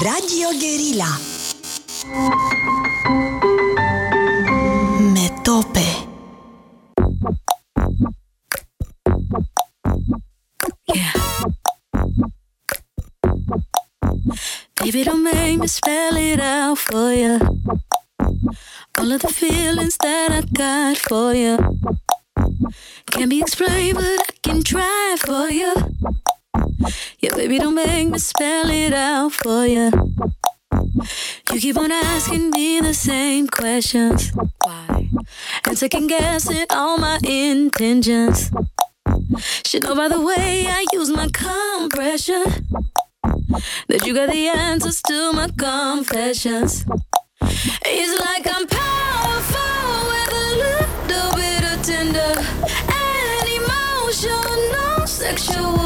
Radio Guerilla Metope Yeah. Baby, don't make me spell it out for you. All of the feelings that I got for you can't be explained, but I can try for you. Yeah, baby, don't make me spell it out for you. You keep on asking me the same questions. Why? And second guessing all my intentions. Should know by the way I use my compression that you got the answers to my confessions. It's like I'm powerful with a little bit of tender and emotional sexual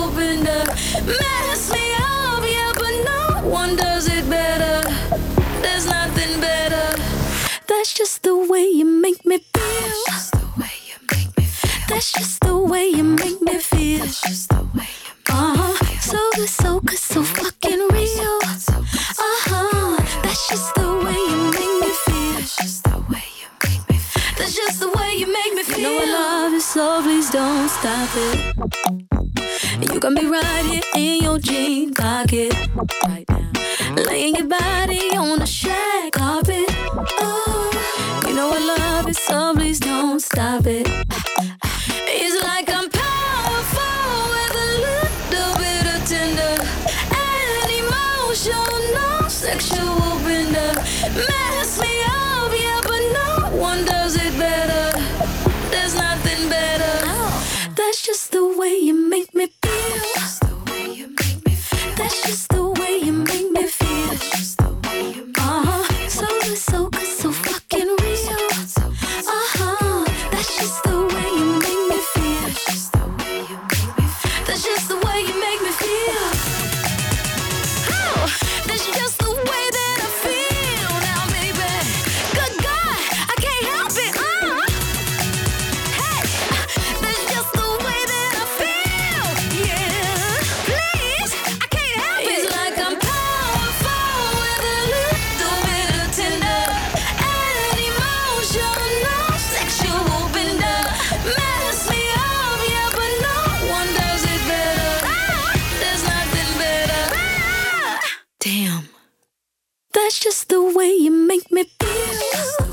That's just the way you make me feel. That's just the way you make me feel. That's just the way you make me feel. That's just the way you make uh-huh. So good, so good, so fucking real. Uh-huh. That's just the way you make me feel. That's just the way you make me feel. That's just the way you make me feel. You know I love you, so please don't stop it. You got me right here in your jean pocket. Right now. Laying your body on the shag carpet. Oh, it, so please don't stop it. It's like I'm powerful with a little bit of tender and emotional no sexual bender. Mess me up, yeah, but no one does it better. There's nothing better. Oh. That's just the way you make me feel. That's just the way you make me feel.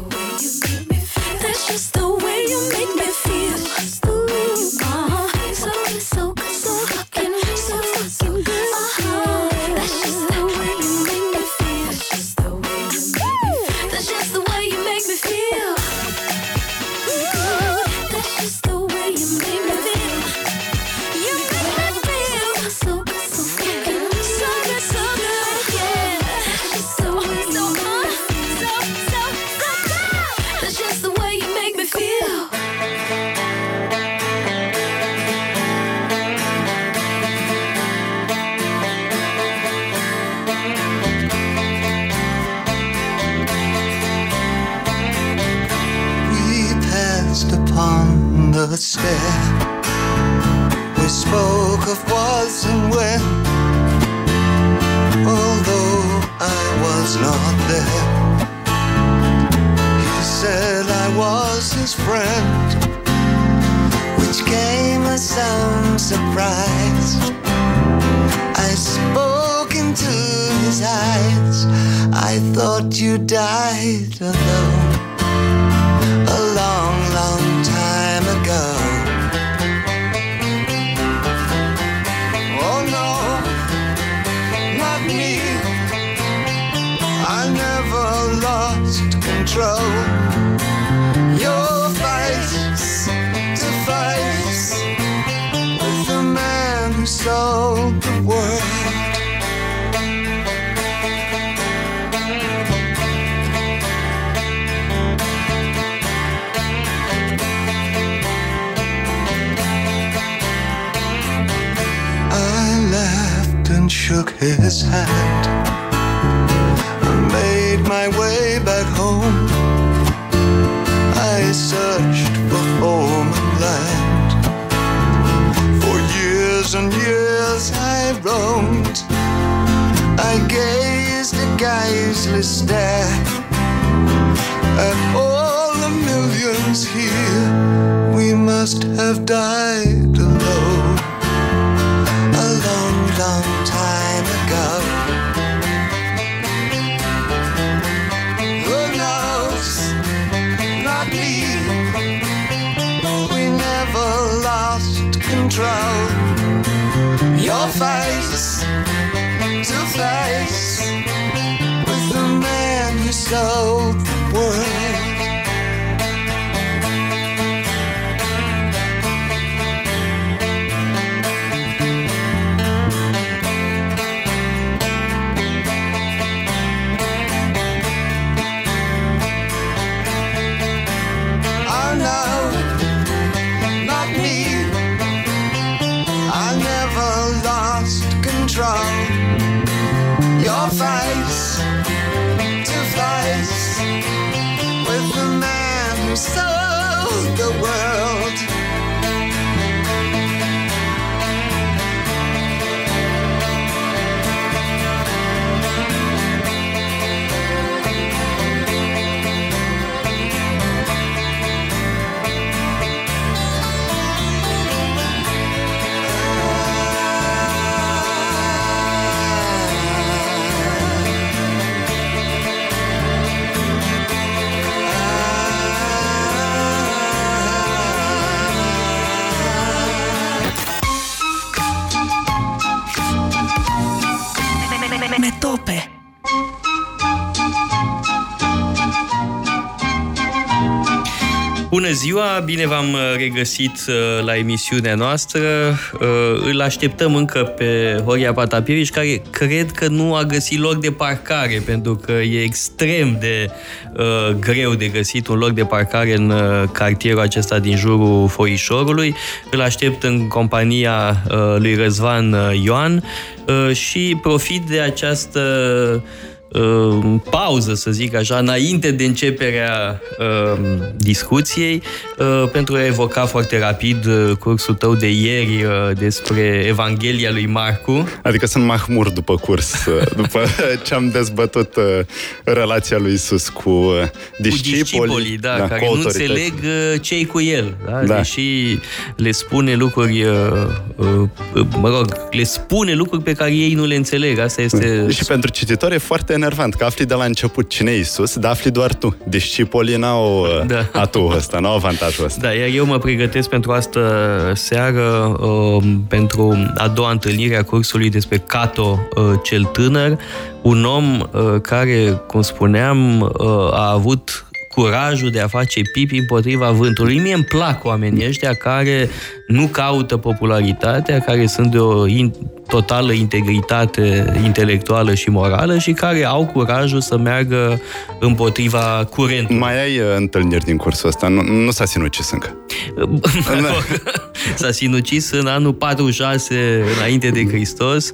Control. Your face to face with the man who sold the world. Bună ziua, bine v-am uh, regăsit uh, la emisiunea noastră. Uh, Îl așteptăm încă pe Horia Patapievici, care cred că nu a găsit loc de parcare, pentru că e extrem de uh, greu de găsit un loc de parcare în uh, cartierul acesta din jurul Foișorului. Îl aștept în compania uh, lui Răzvan uh, Ioan uh, și profit de această uh, pauză, să zic așa, înainte de începerea uh, discuției, uh, pentru a evoca foarte rapid uh, cursul tău de ieri uh, despre Evanghelia lui Marcu. Adică sunt mahmur după curs, după ce am dezbătut uh, relația lui Isus cu uh, discipolii, cu discipolii da, da, care cu nu autorități. înțeleg uh, ce cu el. Da? Da. Deși le spune lucruri, uh, uh, mă rog, le spune lucruri pe care ei nu le înțeleg. Asta este... Și pentru cititor e foarte enervant că afli de la început cine e Isus, dar afli doar tu. Discipolii n-au uh, Da. atul ăsta, n-au avantajul ăsta. Da, iar eu mă pregătesc pentru astă seară, uh, pentru a doua întâlnire a cursului despre Cato uh, cel tânăr, un om uh, care, cum spuneam, uh, a avut curajul de a face pipi împotriva vântului. Mie îmi plac oamenii ăștia care nu caută popularitatea, care sunt de o in- totală integritate intelectuală și morală și care au curajul să meargă împotriva curentului. Mai ai uh, întâlniri din cursul ăsta, nu, nu s-a sinucis încă. Mă rog, S-a sinucis în anul 46 înainte de Hristos.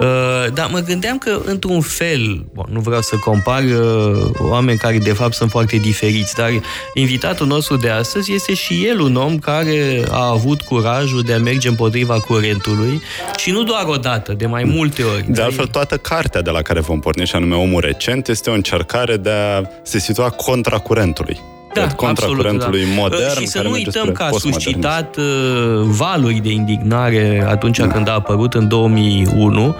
Uh, Dar mă gândeam că, într-un fel, bon, nu vreau să compar uh, oameni care de fapt sunt foarte diferiți, dar invitatul nostru de astăzi este și el un om care a avut curajul de a merge împotriva curentului și nu doar o dată, de mai multe ori. De altfel, toată cartea de la care vom porni, și anume Omul Recent, este o încercare de a se situa contra curentului. Da, contra absolut, curentului da. modern. Și să care nu merge uităm spre că a postmodernism. suscitat uh, valuri de indignare atunci când a apărut în 2001.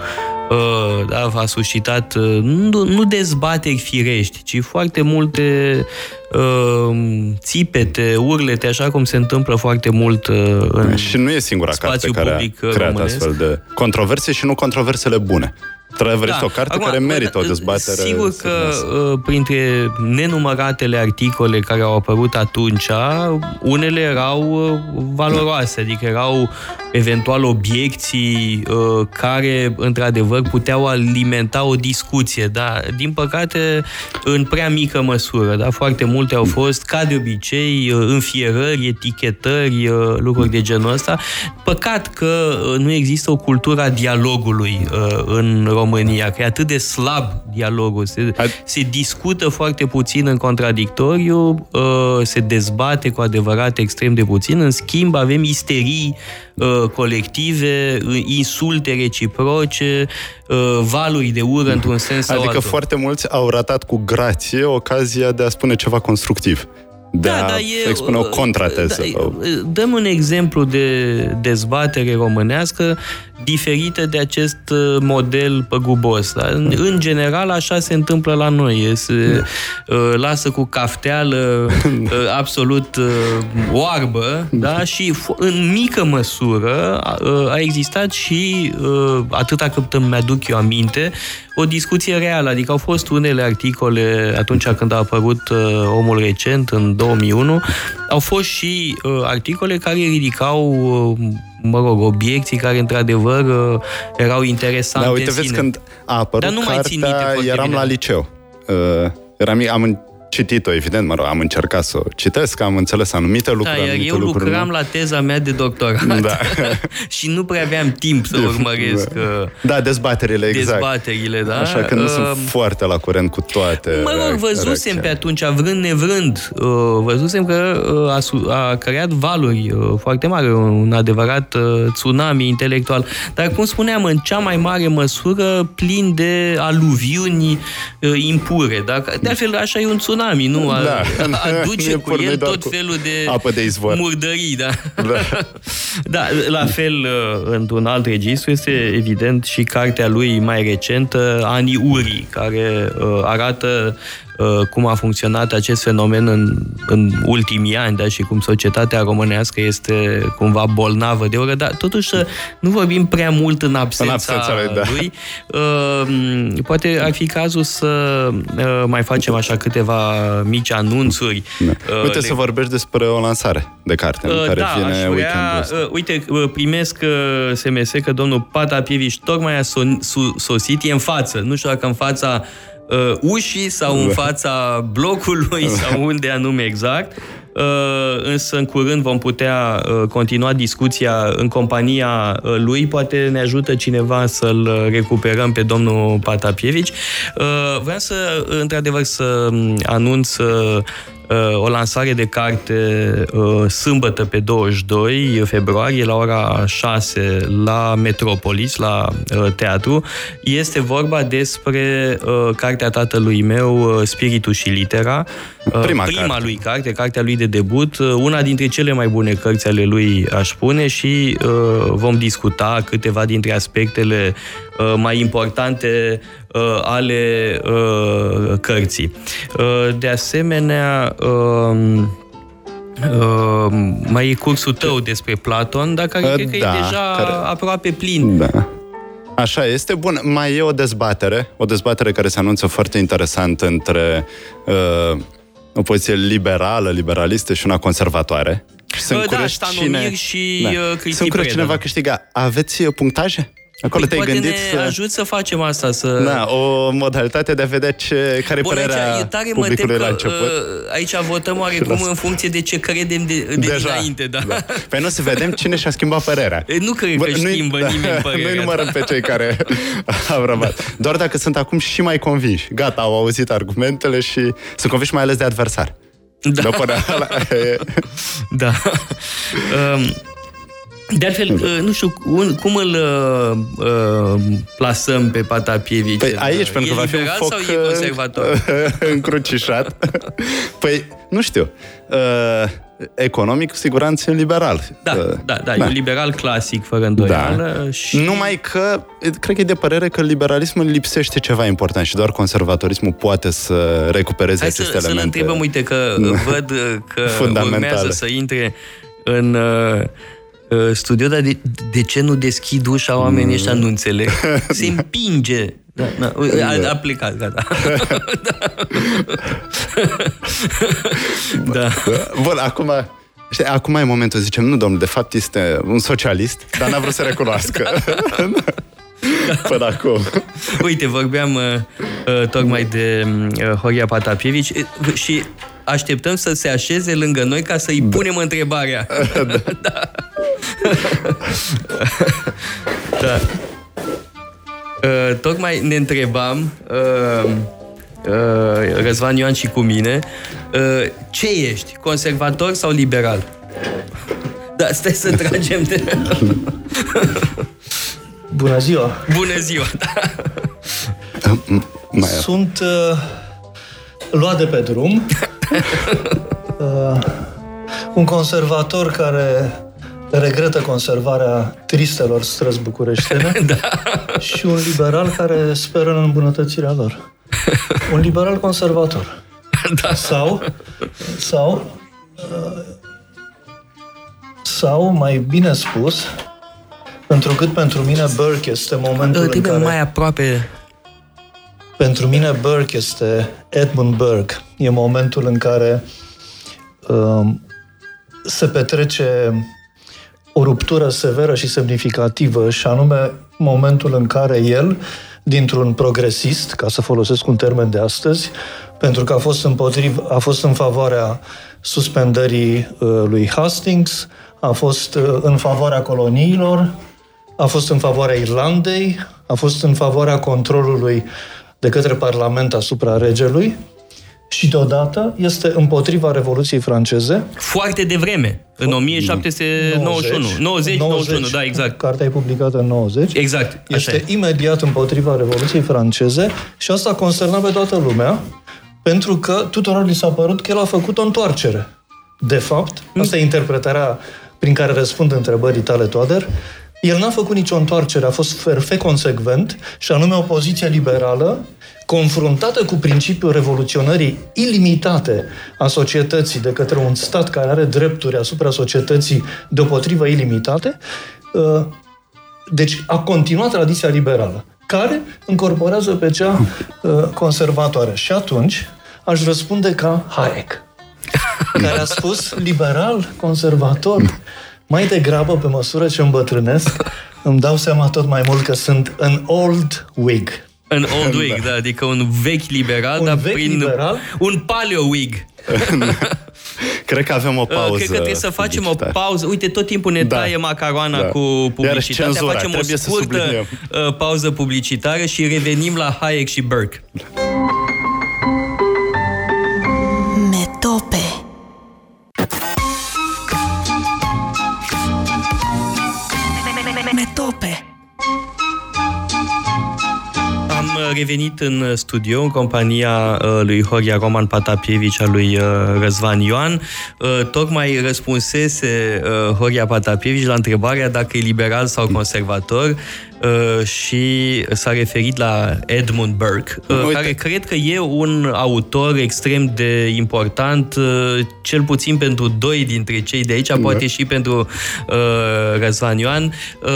Uh, da, a suscitat uh, nu, nu dezbateri firești, ci foarte multe uh, țipete, urlete, așa cum se întâmplă foarte mult uh, în Și nu e singura carte spațiul care public a creat românesc. astfel de controverse și nu controversele bune. Trebuie da. o carte Acum, care merită o bă, dezbatere. Sigur că serioasă. uh, printre nenumăratele articole care au apărut atunci, unele erau uh, valoroase, adică erau eventual obiecții uh, care, într-adevăr, puteau alimenta o discuție, dar, din păcate, în prea mică măsură. Da? Foarte multe au fost, ca de obicei, uh, înfierări, etichetări, uh, lucruri de genul ăsta. Păcat că uh, nu există o cultură a dialogului uh, în România, că e atât de slab dialogul. Se, se discută foarte puțin în contradictoriu, uh, se dezbate cu adevărat extrem de puțin, în schimb avem isterii uh, colective, insulte reciproce, valuri de ură într-un sens sau Adică altul. foarte mulți au ratat cu grație ocazia de a spune ceva constructiv de da, a da, e, expune o contrateză. Da, dăm un exemplu de dezbatere românească diferită de acest uh, model păgubos. Da? În, în general, așa se întâmplă la noi. Se da. uh, lasă cu cafteală uh, absolut uh, oarbă da? și în mică măsură uh, a existat și, uh, atâta cât îmi aduc eu aminte, o discuție reală. Adică au fost unele articole atunci când a apărut uh, omul recent, în 2001, au fost și uh, articole care ridicau uh, mă rog, obiecții care într-adevăr uh, erau interesante Da, uite, vezi, când a apărut Dar nu cartea, mai țin minte eram bine. la liceu. Uh, eram, am citit-o, evident, mă rog, am încercat să o citesc, am înțeles anumite lucruri. Da, anumite eu lucruri, lucram nu. la teza mea de doctorat da. și nu prea aveam timp să urmăresc da, uh, da dezbaterile, exact. Dezbaterile, da. Așa că nu uh, sunt foarte la curent cu toate Mă rog, văzusem reacția. pe atunci, vrând nevrând, uh, văzusem că uh, a, a creat valuri uh, foarte mari, un adevărat uh, tsunami intelectual. Dar, cum spuneam, în cea mai mare măsură plin de aluviuni uh, impure. Da? De altfel, așa e un tsunami tsunami, nu? Da. Aduce cu el tot felul de, apă de izvor. murdării, da. Da. da, la fel, uh, într-un alt registru, este evident și cartea lui mai recentă, Anii Uri, care uh, arată Uh, cum a funcționat acest fenomen în, în ultimii ani, da, și cum societatea românească este cumva bolnavă de oră, dar totuși nu vorbim prea mult în absența, în absența lui. Da. lui. Uh, poate ar fi cazul să uh, mai facem așa câteva mici anunțuri. Da. Uite, le... să vorbești despre o lansare de carte în care da, vine vrea, Uite, primesc SMS că domnul Pata Pieviș tocmai a sosit, e în față. Nu știu dacă în fața uh, ușii sau în da. fața blocului da. sau unde anume exact. Uh, însă în curând vom putea uh, continua discuția în compania uh, lui. Poate ne ajută cineva să-l recuperăm pe domnul Patapievici. Uh, vreau să, într-adevăr, să um, anunț uh, o lansare de carte uh, sâmbătă pe 22 februarie la ora 6 la Metropolis, la uh, teatru. Este vorba despre uh, cartea tatălui meu, Spiritul și Litera. Prima, prima carte. lui carte, cartea lui de debut, una dintre cele mai bune cărți ale lui, aș spune, și vom discuta câteva dintre aspectele mai importante ale cărții. De asemenea, uh, uh, mai e cursul tău despre Platon, dar care uh, cred că da, e deja care... aproape plin. Da. Așa este. Bun, mai e o dezbatere, o dezbatere care se anunță foarte interesant între uh, o poziție liberală, liberalistă și una conservatoare. Și sunt da, cine... și da. Uh, Sunt curios cine va câștiga. Aveți uh, punctaje? Acolo păi te-ai gândit ne să... ajut să facem asta, să... Da, o modalitate de a vedea ce, care Bun, părerea aici, e tare publicului la început. Uh, aici votăm oarecum în funcție de ce credem de, de Deja, dinainte, da. da. Păi nu să vedem cine și-a schimbat părerea. Nu cred că schimbă da, nimeni părerea. Noi numărăm da. pe cei care au rămas. Doar dacă sunt acum și mai convinși. Gata, au auzit argumentele și sunt convinși mai ales de adversar. Da. După da. Um, de altfel, uh, nu știu, un, cum îl uh, uh plasăm pe Patapievici? Păi aici, pentru că va fi un foc sau e conservator? încrucișat. păi, nu știu. Uh, economic, cu siguranță, e liberal. Da, uh, da, da, da, e un liberal clasic, fără îndoială. Da. Și... Numai că, cred că e de părere că liberalismul lipsește ceva important și doar conservatorismul poate să recupereze Hai aceste să, elemente. să-l întrebăm, uite, că văd că urmează să intre în... Uh, Uh, studio, dar de, de ce nu deschid ușa oamenii ăștia? Nu înțeleg. Se împinge. Da, da. A, a plecat, gata. da. da. Bun, acum... Știi, acum e momentul, zicem, nu, domnul, de fapt este un socialist, dar n-a vrut să recunoască. Da. Până acum. Uite, vorbeam uh, uh, tocmai de uh, Horia Patapievici uh, și așteptăm să se așeze lângă noi ca să-i da. punem întrebarea. da. da. da. Uh, tocmai ne întrebam, uh, uh, Răzvan Ioan și cu mine, uh, ce ești, conservator sau liberal? Da, stai să tragem de... Bună ziua! Bună ziua! Da. Mai Sunt uh, luat de pe drum. uh, un conservator care regretă conservarea tristelor străzi bucureștene da. și un liberal care speră în îmbunătățirea lor. Un liberal conservator. Da. Sau, sau, uh, sau, mai bine spus, pentru cât pentru mine Burke este momentul în Trebuie care... mai aproape... Pentru mine Burke este Edmund Burke. E momentul în care um, se petrece o ruptură severă și semnificativă și anume momentul în care el, dintr-un progresist, ca să folosesc un termen de astăzi, pentru că a fost, împotriv, a fost în favoarea suspendării uh, lui Hastings, a fost uh, în favoarea coloniilor, a fost în favoarea Irlandei, a fost în favoarea controlului de către Parlament asupra regelui și deodată este împotriva Revoluției franceze. Foarte devreme, în 1791. 90, 91, da, exact. Cartea e publicată în 90. Exact, așa Este e. imediat împotriva Revoluției franceze și asta consterna pe toată lumea, pentru că tuturor li s-a părut că el a făcut o întoarcere. De fapt, asta e interpretarea prin care răspund întrebării tale, Toader, el n-a făcut nicio întoarcere, a fost perfect consecvent și anume o poziție liberală confruntată cu principiul revoluționării ilimitate a societății de către un stat care are drepturi asupra societății deopotrivă ilimitate, uh, deci a continuat tradiția liberală, care încorporează pe cea uh, conservatoare. Și atunci aș răspunde ca Hayek, care a spus liberal, conservator, mai degrabă, pe măsură ce îmbătrânesc, îmi dau seama tot mai mult că sunt an old Whig. În Old Whig, da, adică un vechi liberal, Un dar vechi prin liberal? un paleo Whig. Cred că avem o pauză. Uh, Cred că trebuie să facem o publicitară. pauză. Uite, tot timpul ne Da. taie macaroana Da. cu Iar publicitatea. cenzura, Facem o trebuie să scurtă subliniem. uh, pauză publicitară și revenim la Hayek și Burke. Revenit în studio în compania uh, lui Horia Roman Patapievici, a lui uh, Răzvan Ioan. Uh, Tocmai răspunsese uh, Horia Patapievici la întrebarea dacă e liberal sau conservator uh, și s-a referit la Edmund Burke, uh, Uite. care cred că e un autor extrem de important, uh, cel puțin pentru doi dintre cei de aici, poate și pentru uh, Răzvan Ioan. Uh,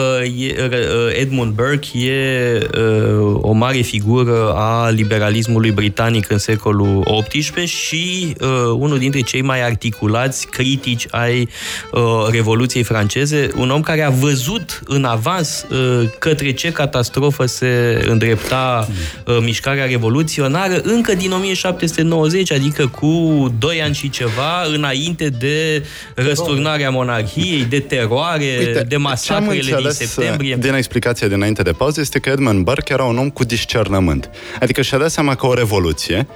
e, uh, Edmund Burke e uh, o mare figură a liberalismului britanic în secolul XVIII și uh, unul dintre cei mai articulați critici ai uh, Revoluției franceze, un om care a văzut în avans uh, către ce catastrofă se îndrepta uh, mișcarea revoluționară încă din 1790, adică cu doi ani și ceva înainte de răsturnarea monarhiei, de teroare, de ce-am masacrele din înțeles, septembrie. Din explicația dinainte de pauză este că Edmund Burke era un om cu discernământ. Adică și-a dat seama că o revoluție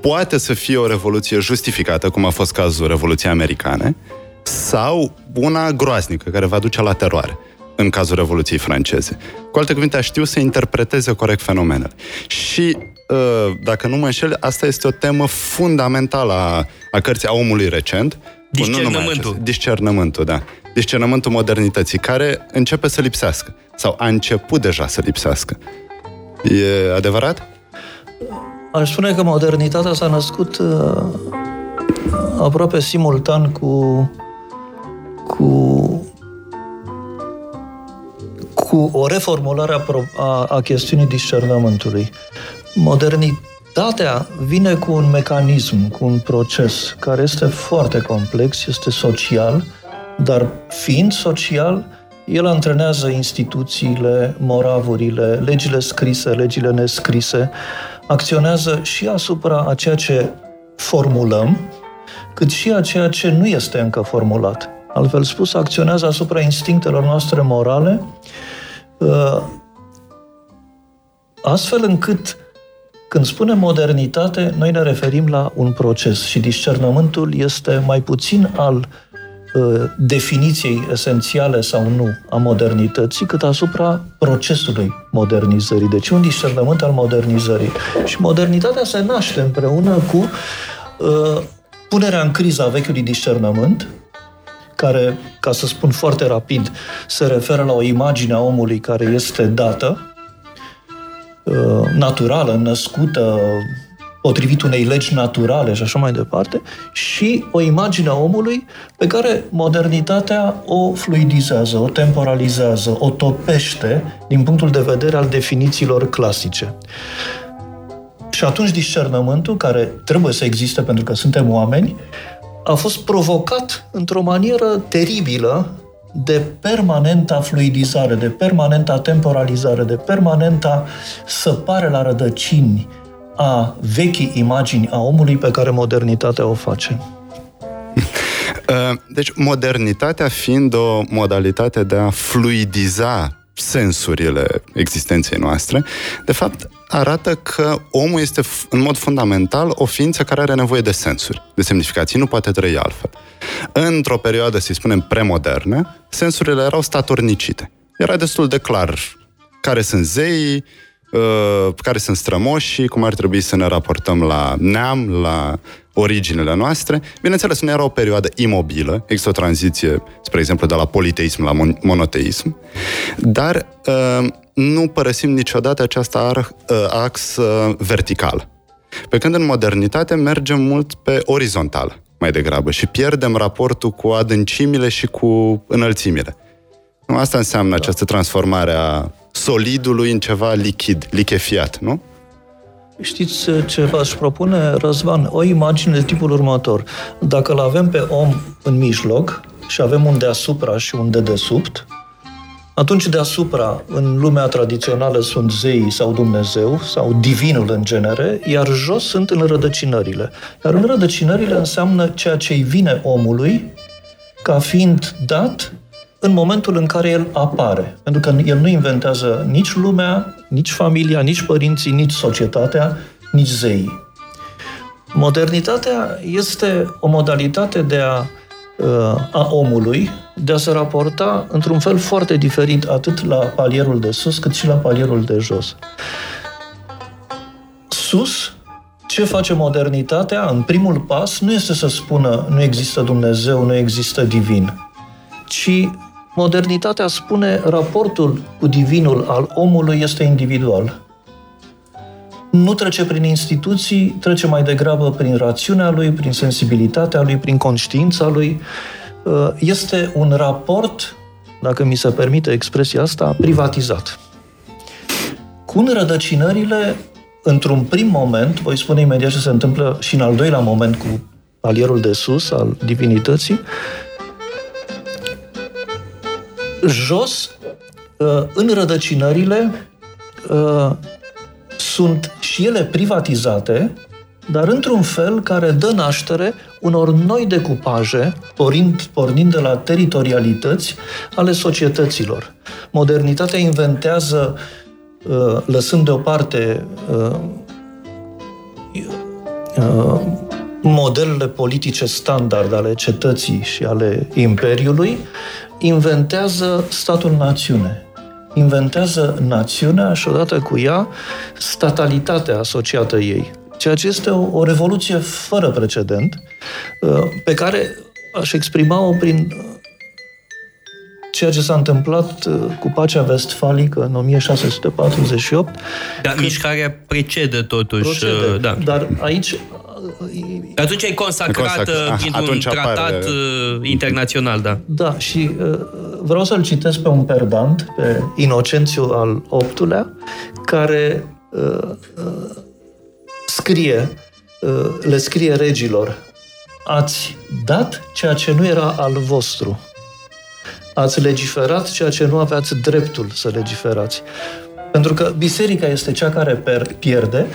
poate să fie o revoluție justificată, cum a fost cazul Revoluției Americane, sau una groaznică, care va duce la teroare în cazul Revoluției franceze. Cu alte cuvinte, a știu să interpreteze corect fenomenele. Și, uh, dacă nu mă înșel, asta este o temă fundamentală a, a cărții a omului recent. Bun, nu numai Discernământul. acesta. Discernământul, da. Discernământul modernității, care începe să lipsească. Sau a început deja să lipsească. E adevărat? Aș spune că modernitatea s-a născut uh, aproape simultan cu, cu, cu o reformulare a, pro- a, a chestiunii discernământului. Modernitatea vine cu un mecanism, cu un proces care este foarte complex, este social, dar fiind social, el antrenează instituțiile, moravurile, legile scrise, legile nescrise, acționează și asupra a ceea ce formulăm, cât și a ceea ce nu este încă formulat. Altfel spus, acționează asupra instinctelor noastre morale, uh, astfel încât când spunem modernitate, noi ne referim la un proces și discernământul este mai puțin al uh, definiției esențiale sau nu a modernității, cât asupra procesului modernizării. Deci un discernământ al modernizării. Și modernitatea se naște împreună cu uh, punerea în criză a vechiului discernământ, care, ca să spun foarte rapid, se referă la o imagine a omului care este dată, Uh, naturală, născută potrivit unei legi naturale și așa mai departe, și o imagine a omului pe care modernitatea o fluidizează, o temporalizează, o topește din punctul de vedere al definițiilor clasice. Și atunci discernământul, care trebuie să existe pentru că suntem oameni, a fost provocat într-o manieră teribilă de permanenta fluidizare, de permanenta temporalizare, de permanenta săpare la rădăcini a vechii imagini a omului pe care modernitatea o face. Uh, deci, modernitatea fiind o modalitate de a fluidiza sensurile existenței noastre, de fapt arată că omul este în mod fundamental o ființă care are nevoie de sensuri, de semnificații, nu poate trăi altfel. Într-o perioadă, să spunem, premodernă, sensurile erau statornicite. Era destul de clar care sunt zeii, uh, care sunt strămoșii, cum ar trebui să ne raportăm la neam, la originele noastre. Bineînțeles, nu era o perioadă imobilă, există o tranziție, spre exemplu, de la politeism la mon- monoteism, dar uh, nu părăsim niciodată această ar- uh, axă verticală. Pe când în modernitate mergem mult pe orizontal, mai degrabă, și pierdem raportul cu adâncimile și cu înălțimile. Nu, asta înseamnă această transformare a solidului în ceva lichid, lichefiat, nu? Știți ce v-aș propune, Răzvan? O imagine de tipul următor. Dacă îl avem pe om în mijloc și avem un deasupra și un dedesubt, atunci deasupra, în lumea tradițională, sunt zeii sau Dumnezeu, sau divinul în genere, iar jos sunt înrădăcinările. Iar înrădăcinările înseamnă ceea ce îi vine omului ca fiind dat în momentul în care el apare. Pentru că el nu inventează nici lumea, nici familia, nici părinții, nici societatea, nici zeii. Modernitatea este o modalitate de a, a omului de a se raporta într-un fel foarte diferit atât la palierul de sus cât și la palierul de jos. Sus, ce face modernitatea în primul pas nu este să spună nu există Dumnezeu, nu există divin, ci modernitatea spune raportul cu divinul al omului este individual. Nu trece prin instituții, trece mai degrabă prin rațiunea lui, prin sensibilitatea lui, prin conștiința lui. Uh, este un raport, dacă mi se permite expresia asta, privatizat. Cu înrădăcinările, într-un prim moment, voi spune imediat ce se întâmplă și în al doilea moment cu palierul de sus al divinității, jos, uh, în rădăcinările, uh, sunt și ele privatizate, dar într-un fel care dă naștere unor noi decupaje, pornind, pornind de la teritorialități ale societăților. Modernitatea inventează, uh, lăsând deoparte modelele politice standard ale cetății și ale imperiului, inventează statul națiune. Inventează națiunea și odată cu ea statalitatea asociată ei. Ceea ce este o, o revoluție fără precedent, uh, pe care aș exprima-o prin uh, ceea ce s-a întâmplat uh, cu pacea vestfalică în 1648. Dar mișcarea precede totuși. Procede, da. Dar aici atunci ai consacrat ah, printr-un tratat apare... internațional, da. Da, și uh, vreau să-l citesc pe un perdant, pe Inocențiu al VIII-lea, care uh, uh, scrie, uh, le scrie regilor, ați dat ceea ce nu era al vostru. Ați legiferat ceea ce nu aveați dreptul să legiferați. Pentru că biserica este cea care pierde,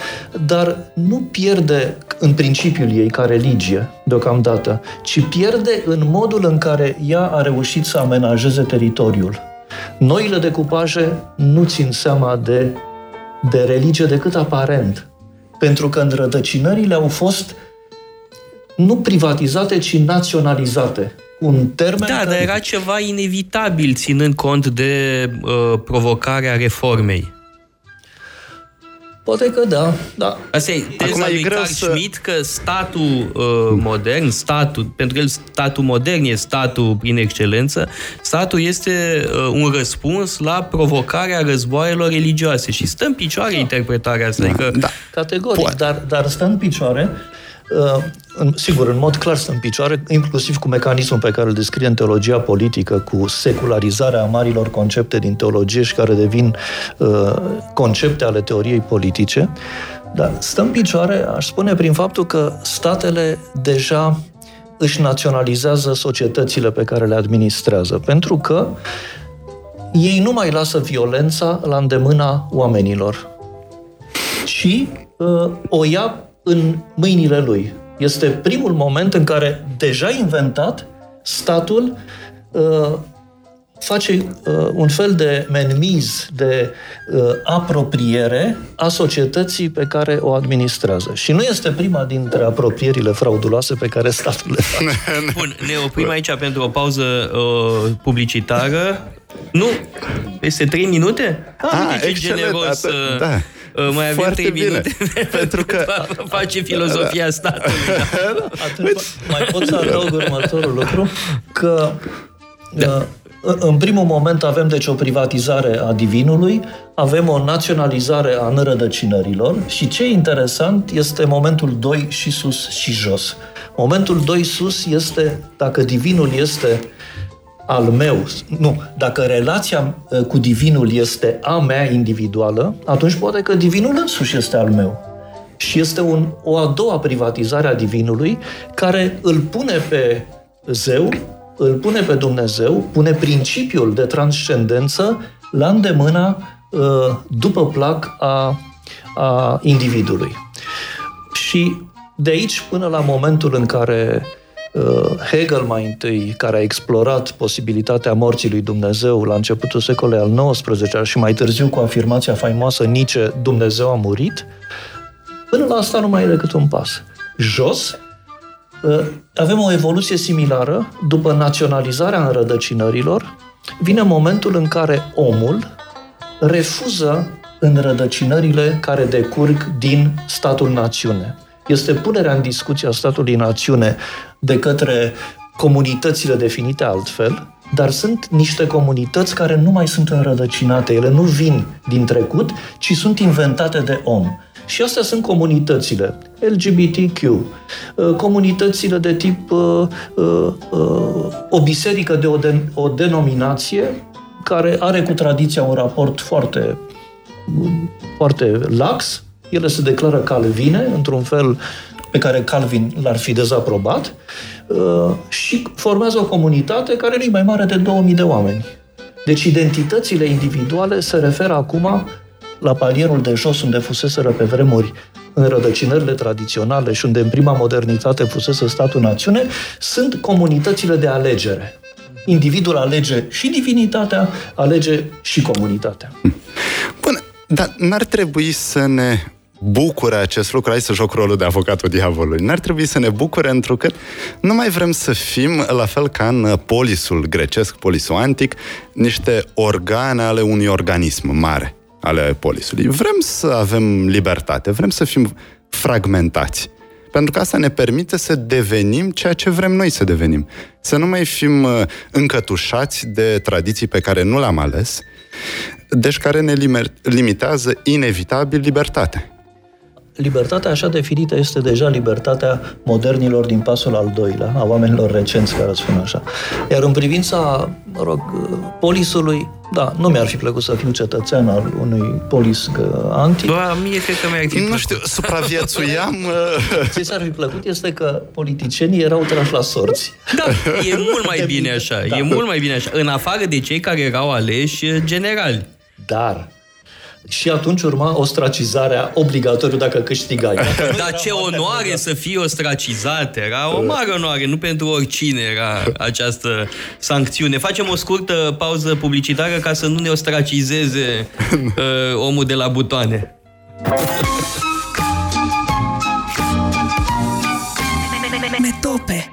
dar nu pierde în principiul ei ca religie, deocamdată, ci pierde în modul în care ea a reușit să amenajeze teritoriul. Noile decupaje nu țin seama de de religie decât aparent. Pentru că înrădăcinările au fost nu privatizate, ci naționalizate. Un termen Da, care... dar era ceva inevitabil ținând cont de uh, provocarea reformei. Poate că da, da. Asta e teza Acum e lui greu Carl să- Schmitt că statul uh, modern, statul, pentru că el statul modern e statul prin excelență, statul este uh, un răspuns la provocarea războaielor religioase și stă în picioare interpretarea asta. Adică, Da. Categoric, Poate. dar, dar stă în picioare, uh, în, sigur, în mod clar stă în picioare, inclusiv cu mecanismul pe care îl descrie în teologia politică, cu secularizarea marilor concepte din teologie și care devin uh, concepte ale teoriei politice, dar stă în picioare, aș spune, prin faptul că statele deja își naționalizează societățile pe care le administrează, pentru că ei nu mai lasă violența la îndemâna oamenilor și uh, o ia în mâinile lui. Este primul moment în care, deja inventat, statul uh, face uh, un fel de menmiz, de uh, apropiere a societății pe care o administrează. Și nu este prima dintre apropierile frauduloase pe care statul le face. Bun, ne oprim aici pentru o pauză uh, publicitară. Nu, peste 3 minute? Ah, Ah, uite ce excelent, generos. atât, uh, da. Uh, mai avem Foarte 3 bine. minute Pentru că- va face filozofia statului. Da. Atunci mai pot să adaug următorul lucru, că da. în primul moment avem deci o privatizare a divinului, avem o naționalizare a înrădăcinărilor și ce e interesant este momentul 2 și sus și jos. Momentul 2 sus este dacă divinul este al meu, nu, dacă relația uh, cu divinul este a mea individuală, atunci poate că divinul însuși este al meu. Și este un, o a doua privatizare a divinului care îl pune pe zeu, îl pune pe Dumnezeu, pune principiul de transcendență la îndemâna, uh, după plac, a, a individului. Și de aici până la momentul în care uh, Hegel mai întâi, care a explorat posibilitatea morții lui Dumnezeu la începutul secolului al XIX-lea și mai târziu cu afirmația faimoasă Nietzsche, Dumnezeu a murit, până la asta nu mai e decât un pas. Jos, uh, avem o evoluție similară, după naționalizarea înrădăcinărilor, vine momentul în care omul refuză înrădăcinările care decurg din statul națiune. Este punerea în discuție a statului națiune de către comunitățile definite altfel, dar sunt niște comunități care nu mai sunt înrădăcinate, ele nu vin din trecut, ci sunt inventate de om. Și astea sunt comunitățile LGBTQ, uh, comunitățile de tip uh, uh, uh, o biserică de o, de, o denominație care are cu tradiția un raport foarte foarte lax, ele se declară calvine, într-un fel pe care Calvin l-ar fi dezaprobat, uh, și formează o comunitate care nu e mai mare de 2000 de oameni. Deci identitățile individuale se referă acum la palierul de jos unde fuseseră pe vremuri înrădăcinările tradiționale și unde în prima modernitate fusese statul-națiune, sunt comunitățile de alegere. Individul alege și divinitatea, alege și comunitatea. Bun, dar n-ar trebui să ne bucure acest lucru, hai să joc rolul de avocatul diavolului, n-ar trebui să ne bucure întrucât nu mai vrem să fim, la fel ca în polisul grecesc, polisul antic, niște organe ale unui organism mare, ale polisului. Vrem să avem libertate, vrem să fim fragmentați. Pentru că asta ne permite să devenim ceea ce vrem noi să devenim. Să nu mai fim uh, încătușați de tradiții pe care nu le-am ales, deci care ne limer- limitează inevitabil libertatea. Libertatea așa definită este deja libertatea modernilor din pasul al doilea, a oamenilor recenți, care spun așa. Iar în privința, mă rog, polisului, da, nu mi-ar fi plăcut să fiu cetățean al unui polis uh, antic. Bă, mie cred că mi-ar fi Nu plăcut. știu, supraviețuiam... uh, Ce s-ar fi plăcut este că politicienii erau trași la sorți. Da, e mult mai bine așa. Da. E mult mai bine așa. În afară de cei care erau aleși generali. Dar, și atunci urma ostracizarea obligatoriu dacă câștigai. Dar ce onoare să fii ostracizat! Era o mare onoare, nu pentru oricine era această sancțiune. Facem o scurtă pauză publicitară ca să nu ne ostracizeze uh, omul de la butoane. Metope.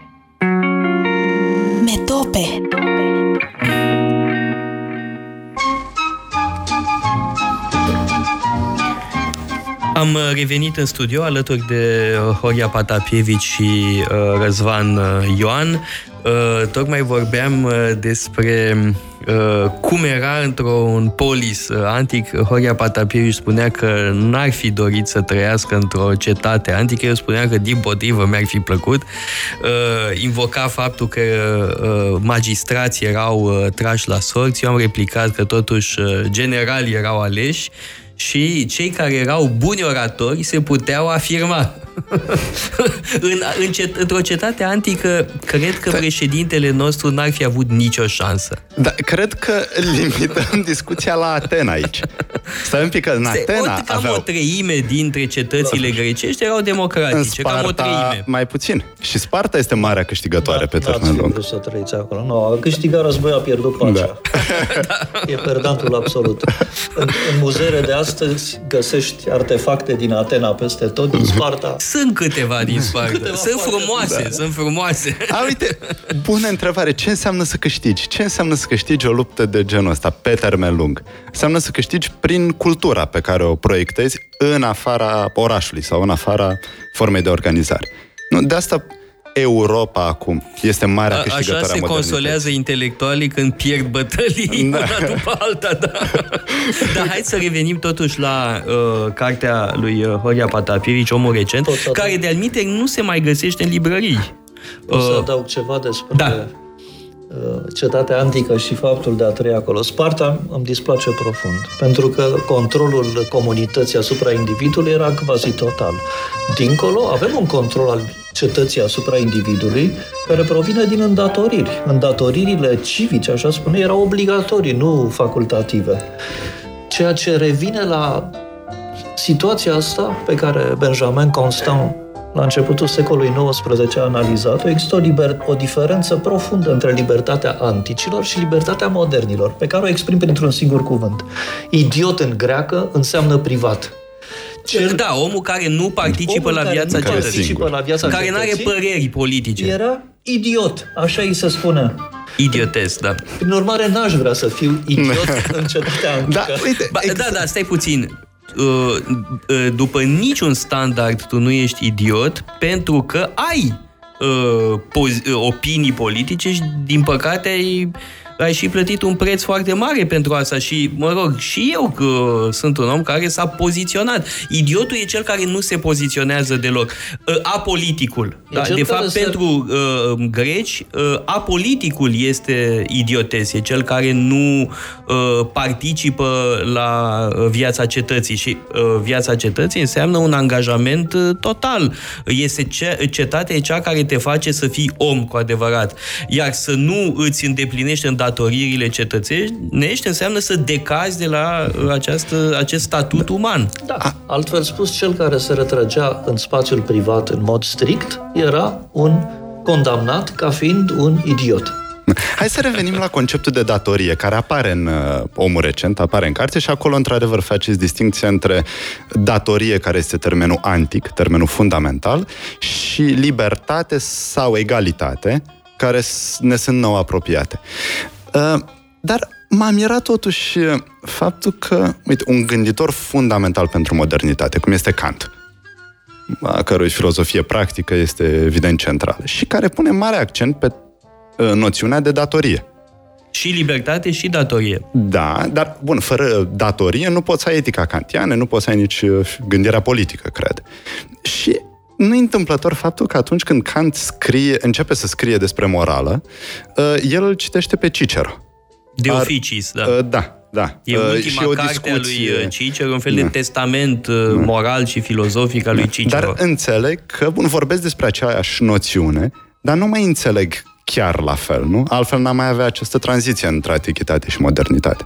Metope. Am uh, revenit în studio alături de uh, Horia Patapievici și uh, Răzvan Ioan. Tocmai vorbeam despre cum era într-un polis antic. Horia Patapievici spunea că n-ar fi dorit să trăiască într-o cetate antică. Eu spuneam că din potrivă mi-ar fi plăcut. Invoca faptul că magistrații erau trași la sorți. Eu am replicat că totuși generalii erau aleși și cei care erau buni oratori se puteau afirma. în, în cet, într-o cetate antică, cred că da. președintele nostru n-ar fi avut nicio șansă. Da, cred că limităm discuția la Atena aici. Stai un pic, că în Atena o, cam aveau... o treime dintre cetățile da. grecești erau democratice, în Sparta, cam o treime. mai puțin. Și Sparta este marea câștigătoare da, pe termen lung. Nu să trăiți acolo. Nu, a câștigat războiul, a pierdut pacea. Da. e perdantul absolut. În, în muzeele de astăzi găsești artefacte din Atena peste tot, din Sparta sunt câteva din Sparta. Câteva sunt frumoase, da. sunt frumoase. A, uite, bună întrebare. Ce înseamnă să câștigi? Ce înseamnă să câștigi o luptă de genul ăsta pe termen lung? Înseamnă să câștigi prin cultura pe care o proiectezi în afara orașului sau în afara formei de organizare. Nu, de asta Europa acum este marea A, câștigătoare Așa se consolează intelectualii când pierd bătălii da. una după alta, da. Dar hai să revenim totuși la uh, cartea lui uh, Horia Patapirici, Omul Recent, care de-al nu se mai găsește în librării. O să uh, adaug ceva despre da. Uh, cetatea antică și faptul de a trăi acolo. Sparta îmi displace profund, pentru că controlul comunității asupra individului era quasi total. Dincolo, avem un control al cetății asupra individului, care provine din îndatoriri. Îndatoririle civice, așa spune, erau obligatorii, nu facultative. Ceea ce revine la situația asta pe care Benjamin Constant la începutul secolului XIX a analizat-o, există o, liber, o diferență profundă între libertatea anticilor și libertatea modernilor, pe care o exprim printr-un singur cuvânt. Idiot în greacă înseamnă privat. Cel... Da, omul care nu participă la viața care cetății. Participă la viața care nu are păreri politice. Era idiot, așa îi se spune. Idiotesc, da. Prin urmare, n-aș vrea să fiu idiot în cetatea antică. Da, uite, ba, exact. da, da, stai puțin. Uh, uh, după niciun standard tu nu ești idiot pentru că ai uh, opinii politice și din păcate ai ai și plătit un preț foarte mare pentru asta și, mă rog, și eu că sunt un om care s-a poziționat. Idiotul e cel care nu se poziționează deloc. Uh, apoliticul. Da? De fapt, se... pentru uh, greci, uh, apoliticul este idiotez. E cel care nu uh, participă la uh, viața cetății și uh, viața cetății înseamnă un angajament uh, total. Este ce, cetatea e cea care te face să fii om cu adevărat. Iar să nu îți îndeplinești în îndatoririle cetățenești înseamnă să decazi de la această, acest statut da. uman. Da. Altfel spus, cel care se retrăgea în spațiul privat în mod strict era un condamnat ca fiind un idiot. Hai să revenim la conceptul de datorie, care apare în uh, omul recent, apare în carte și acolo, într-adevăr, faceți distinție între datorie, care este termenul antic, termenul fundamental, și libertate sau egalitate, care ne sunt nou apropiate. Uh, dar m-a mirat totuși faptul că, uite, un gânditor fundamental pentru modernitate, cum este Kant, a cărui filozofie practică este evident centrală și care pune mare accent pe uh, noțiunea de datorie. Și libertate și datorie. Da, dar, bun, fără datorie nu poți să ai etica kantiană, nu poți să ai nici uh, gândirea politică, cred. Și nu întâmplător faptul că atunci când Kant scrie, începe să scrie despre morală, uh, el îl citește pe Cicero. De Ar, oficiis, da. Uh, da, da. E uh, ultima și o carte a lui Cicero, un fel da. de testament da. moral și filozofic al lui da. Cicero. Dar înțeleg că, bun, vorbesc despre aceeași noțiune, dar nu mai înțeleg chiar la fel, nu? Altfel n-am mai avea această tranziție între antichitate și modernitate.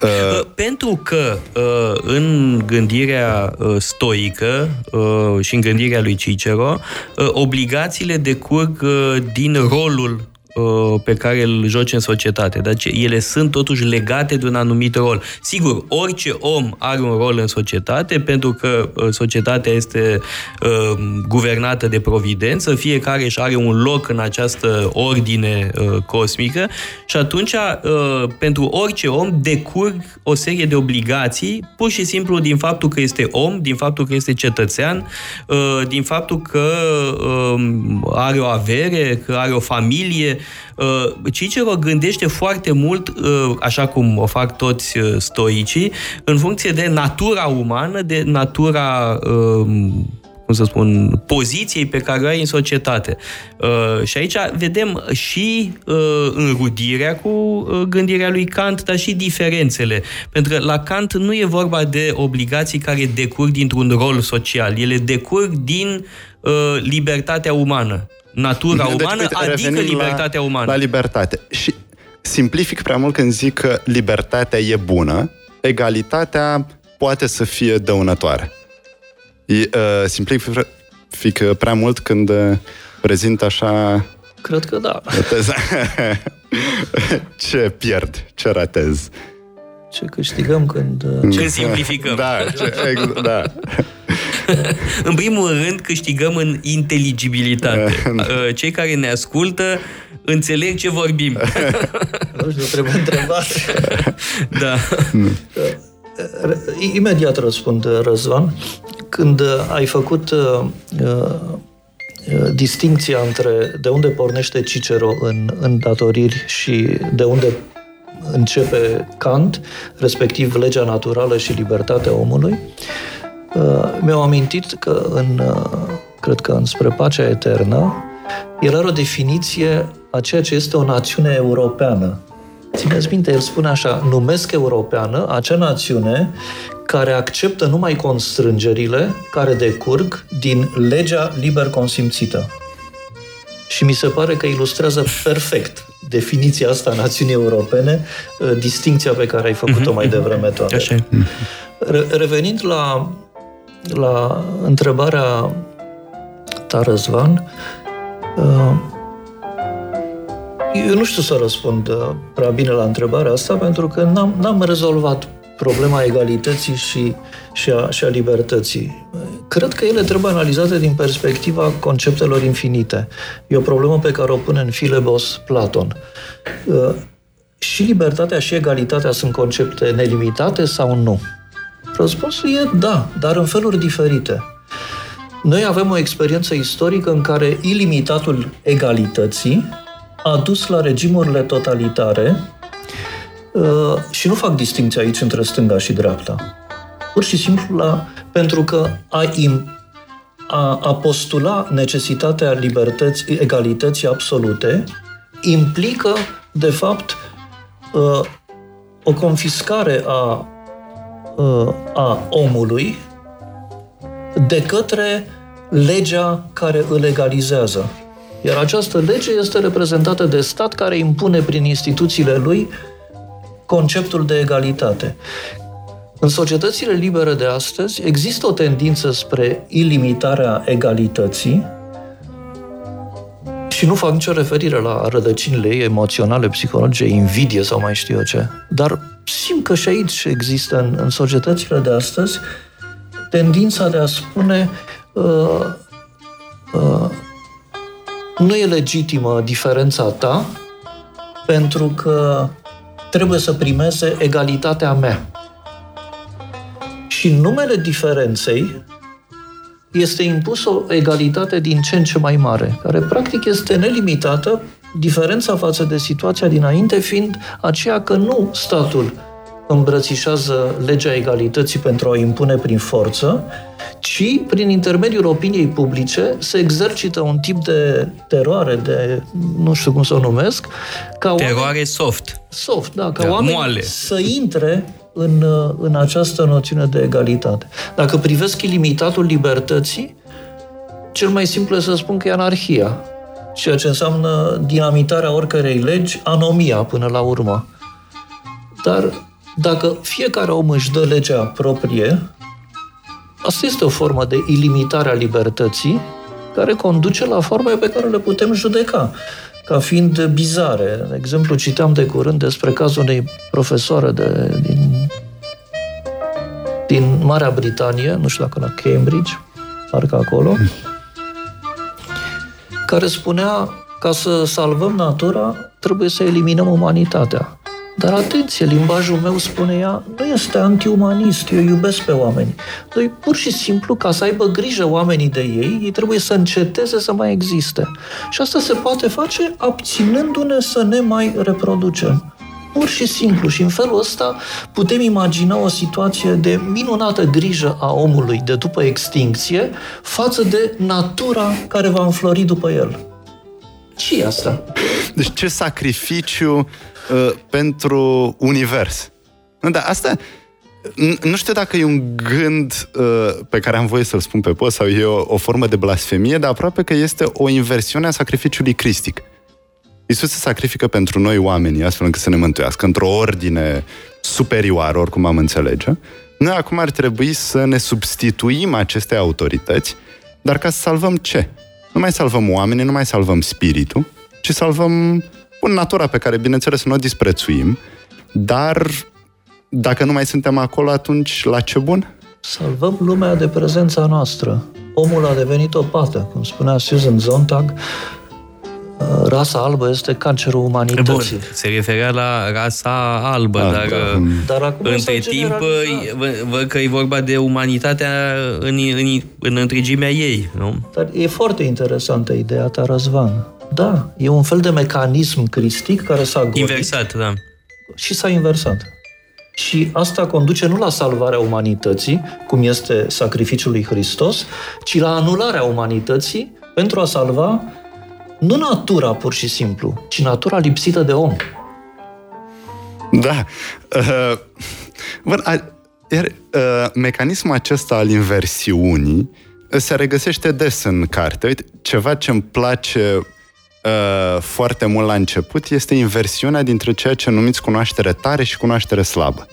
Uh, Pentru că uh, în gândirea uh, stoică uh, și în gândirea lui Cicero, uh, obligațiile decurg uh, din rolul uh, pe care îl joci în societate. Deci ele sunt totuși legate de un anumit rol. Sigur, orice om are un rol în societate pentru că uh, societatea este uh, guvernată de providență, fiecare își are un loc în această ordine uh, cosmică și atunci uh, pentru orice om decurg o serie de obligații pur și simplu din faptul că este om, din faptul că este cetățean, uh, din faptul că uh, are o avere, că are o familie, Uh, Cicero gândește foarte mult, uh, așa cum o fac toți uh, stoicii, în funcție de natura umană, de natura cum să spun, poziției pe care o ai în societate. și aici vedem și înrudirea cu gândirea lui Kant, dar și diferențele. Pentru că la Kant nu e vorba de obligații care decurg dintr-un rol social, ele decurg din libertatea umană natura deci, umană, uite, adică libertatea la, umană. La libertate. Și simplific prea mult când zic că libertatea e bună, egalitatea poate să fie dăunătoare. E, uh, simplific prea mult când uh, prezint așa... Cred că da. ce pierd, ce ratez. Ce câștigăm când... Uh, ce simplificăm. Da, ce, da. În primul rând, câștigăm în inteligibilitate. Uh, cei care ne ascultă înțeleg ce vorbim. nu știu, trebuie întrebat. da. Imediat răspund, Răzvan. Când ai făcut uh, uh, distinția între de unde pornește Cicero în, în datoriri și de unde începe Kant, respectiv legea naturală și libertatea omului, uh, Uh, mi-au amintit că în, uh, cred că înspre pacea eternă, el are o definiție a ceea ce este o națiune europeană. Țineți minte, el spune așa, numesc europeană acea națiune care acceptă numai constrângerile care decurg din legea liber consimțită. Și mi se pare că ilustrează perfect definiția asta a națiunii europene, uh, distinția pe care ai făcut-o mai devreme toate. Așa. Revenind la la întrebarea ta, Răzvan, uh, eu nu știu să răspund uh, prea bine la întrebarea asta, pentru că n-am, n-am rezolvat problema egalității și, și, a, și a libertății. Cred că ele trebuie analizate din perspectiva conceptelor infinite. E o problemă pe care o pune în Filebos Platon. Uh, și libertatea și egalitatea sunt concepte nelimitate sau nu? Răspunsul e da, dar în feluri diferite. Noi avem o experiență istorică în care ilimitatul egalității a dus la regimurile totalitare uh, și nu fac distinția aici între stânga și dreapta. Pur și simplu la, pentru că a, im, a, a postula necesitatea libertății, egalității absolute implică, de fapt, uh, o confiscare a Uh, a omului de către legea care îl legalizează. Iar această lege este reprezentată de stat care impune prin instituțiile lui conceptul de egalitate. În societățile libere de astăzi există o tendință spre ilimitarea egalității și nu fac nicio referire la rădăcinile ei emoționale, psihologice, invidie sau mai știu eu ce. Dar simt că și aici există în, în societățile de astăzi tendința de a spune uh, uh, nu e legitimă diferența ta pentru că trebuie să primeze egalitatea mea. Și în numele diferenței este impus o egalitate din ce în ce mai mare, care practic este nelimitată, diferența față de situația dinainte fiind aceea că nu statul îmbrățișează legea egalității pentru a o impune prin forță, ci prin intermediul opiniei publice se exercită un tip de teroare, de nu știu cum să o numesc, ca teroare oameni, soft. Soft, da, ca da, oameni moale. să intre în, în această noțiune de egalitate. Dacă privesc ilimitatul libertății, cel mai simplu să spun că e anarhia, ceea ce înseamnă dinamitarea oricărei legi, anomia până la urmă. Dar Dacă fiecare om își dă legea proprie, asta este o formă de ilimitare a libertății care conduce la forme pe care le putem judeca ca fiind bizare. De exemplu, citeam de curând despre cazul unei profesoare de, din, din Marea Britanie, nu știu dacă la Cambridge, parcă acolo, care spunea ca să salvăm natura, trebuie să eliminăm umanitatea. Dar atenție, limbajul meu, spune ea, nu este antiumanist, eu iubesc pe oameni. Noi, pur și simplu, ca să aibă grijă oamenii de ei, ei trebuie să înceteze să mai existe. Și asta se poate face abținându-ne să ne mai reproducem. Pur și simplu. Și în felul ăsta putem imagina o situație de minunată grijă a omului de după extincție față de natura care va înflori după el. ce e asta? Deci ce sacrificiu uh, pentru univers. Nu, dar asta nu știu dacă e un gând uh, pe care am voie să-l spun pe post sau e o, o formă de blasfemie, dar aproape că este o inversiune a sacrificiului cristic. Isus se sacrifică pentru noi oamenii, astfel încât să ne mântuiască, într-o ordine superioară, oricum am înțelege. Noi acum ar trebui să ne substituim aceste autorități, dar ca să salvăm ce? Nu mai salvăm oamenii, nu mai salvăm spiritul, ci salvăm un natura pe care, bineînțeles, nu o disprețuim, dar dacă nu mai suntem acolo, atunci la ce bun? Salvăm lumea de prezența noastră. Omul a devenit o pată, cum spunea Susan Zontag, rasa albă este cancerul umanității. Bun, se referea la rasa albă, ah, dar, da. dar acum între timp văd că e vorba de umanitatea în, în, în întregimea ei, nu? Dar e foarte interesantă ideea ta, Răzvan. Da, e un fel de mecanism cristic care s-a golit. Inversat, da. Și s-a inversat. Și asta conduce nu la salvarea umanității, cum este sacrificiul lui Hristos, ci la anularea umanității pentru a salva nu natura pur și simplu, ci natura lipsită de om. Da. Uh, bun, a, iar uh, mecanismul acesta al inversiunii se regăsește des în carte. Uite, ceva ce îmi place uh, foarte mult la început este inversiunea dintre ceea ce numiți cunoaștere tare și cunoaștere slabă.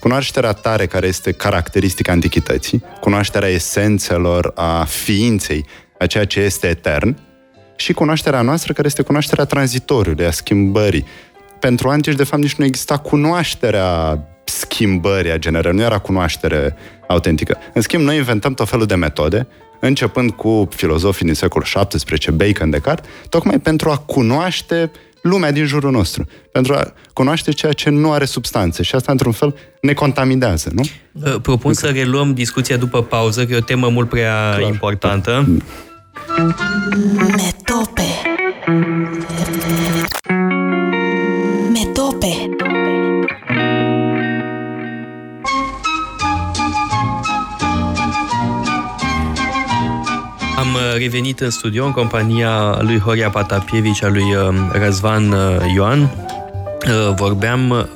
Cunoașterea tare, care este caracteristica antichității, cunoașterea esențelor a ființei, a ceea ce este etern, și cunoașterea noastră, care este cunoașterea tranzitoriului, a schimbării. Pentru antici, de fapt, nici nu exista cunoașterea schimbării a generării, nu era cunoaștere autentică. În schimb, noi inventăm tot felul de metode, începând cu filozofii din secolul XVII, Bacon, Descartes, tocmai pentru a cunoaște lumea din jurul nostru, pentru a cunoaște ceea ce nu are substanță și asta, într-un fel, ne contaminează, nu? Propun Încă. să reluăm discuția după pauză, că e o temă mult prea Clar. importantă. Metope. Metope. Am uh, revenit în studio în compania lui Horia Patapievici, a lui uh, Răzvan uh, Ioan. Vorbeam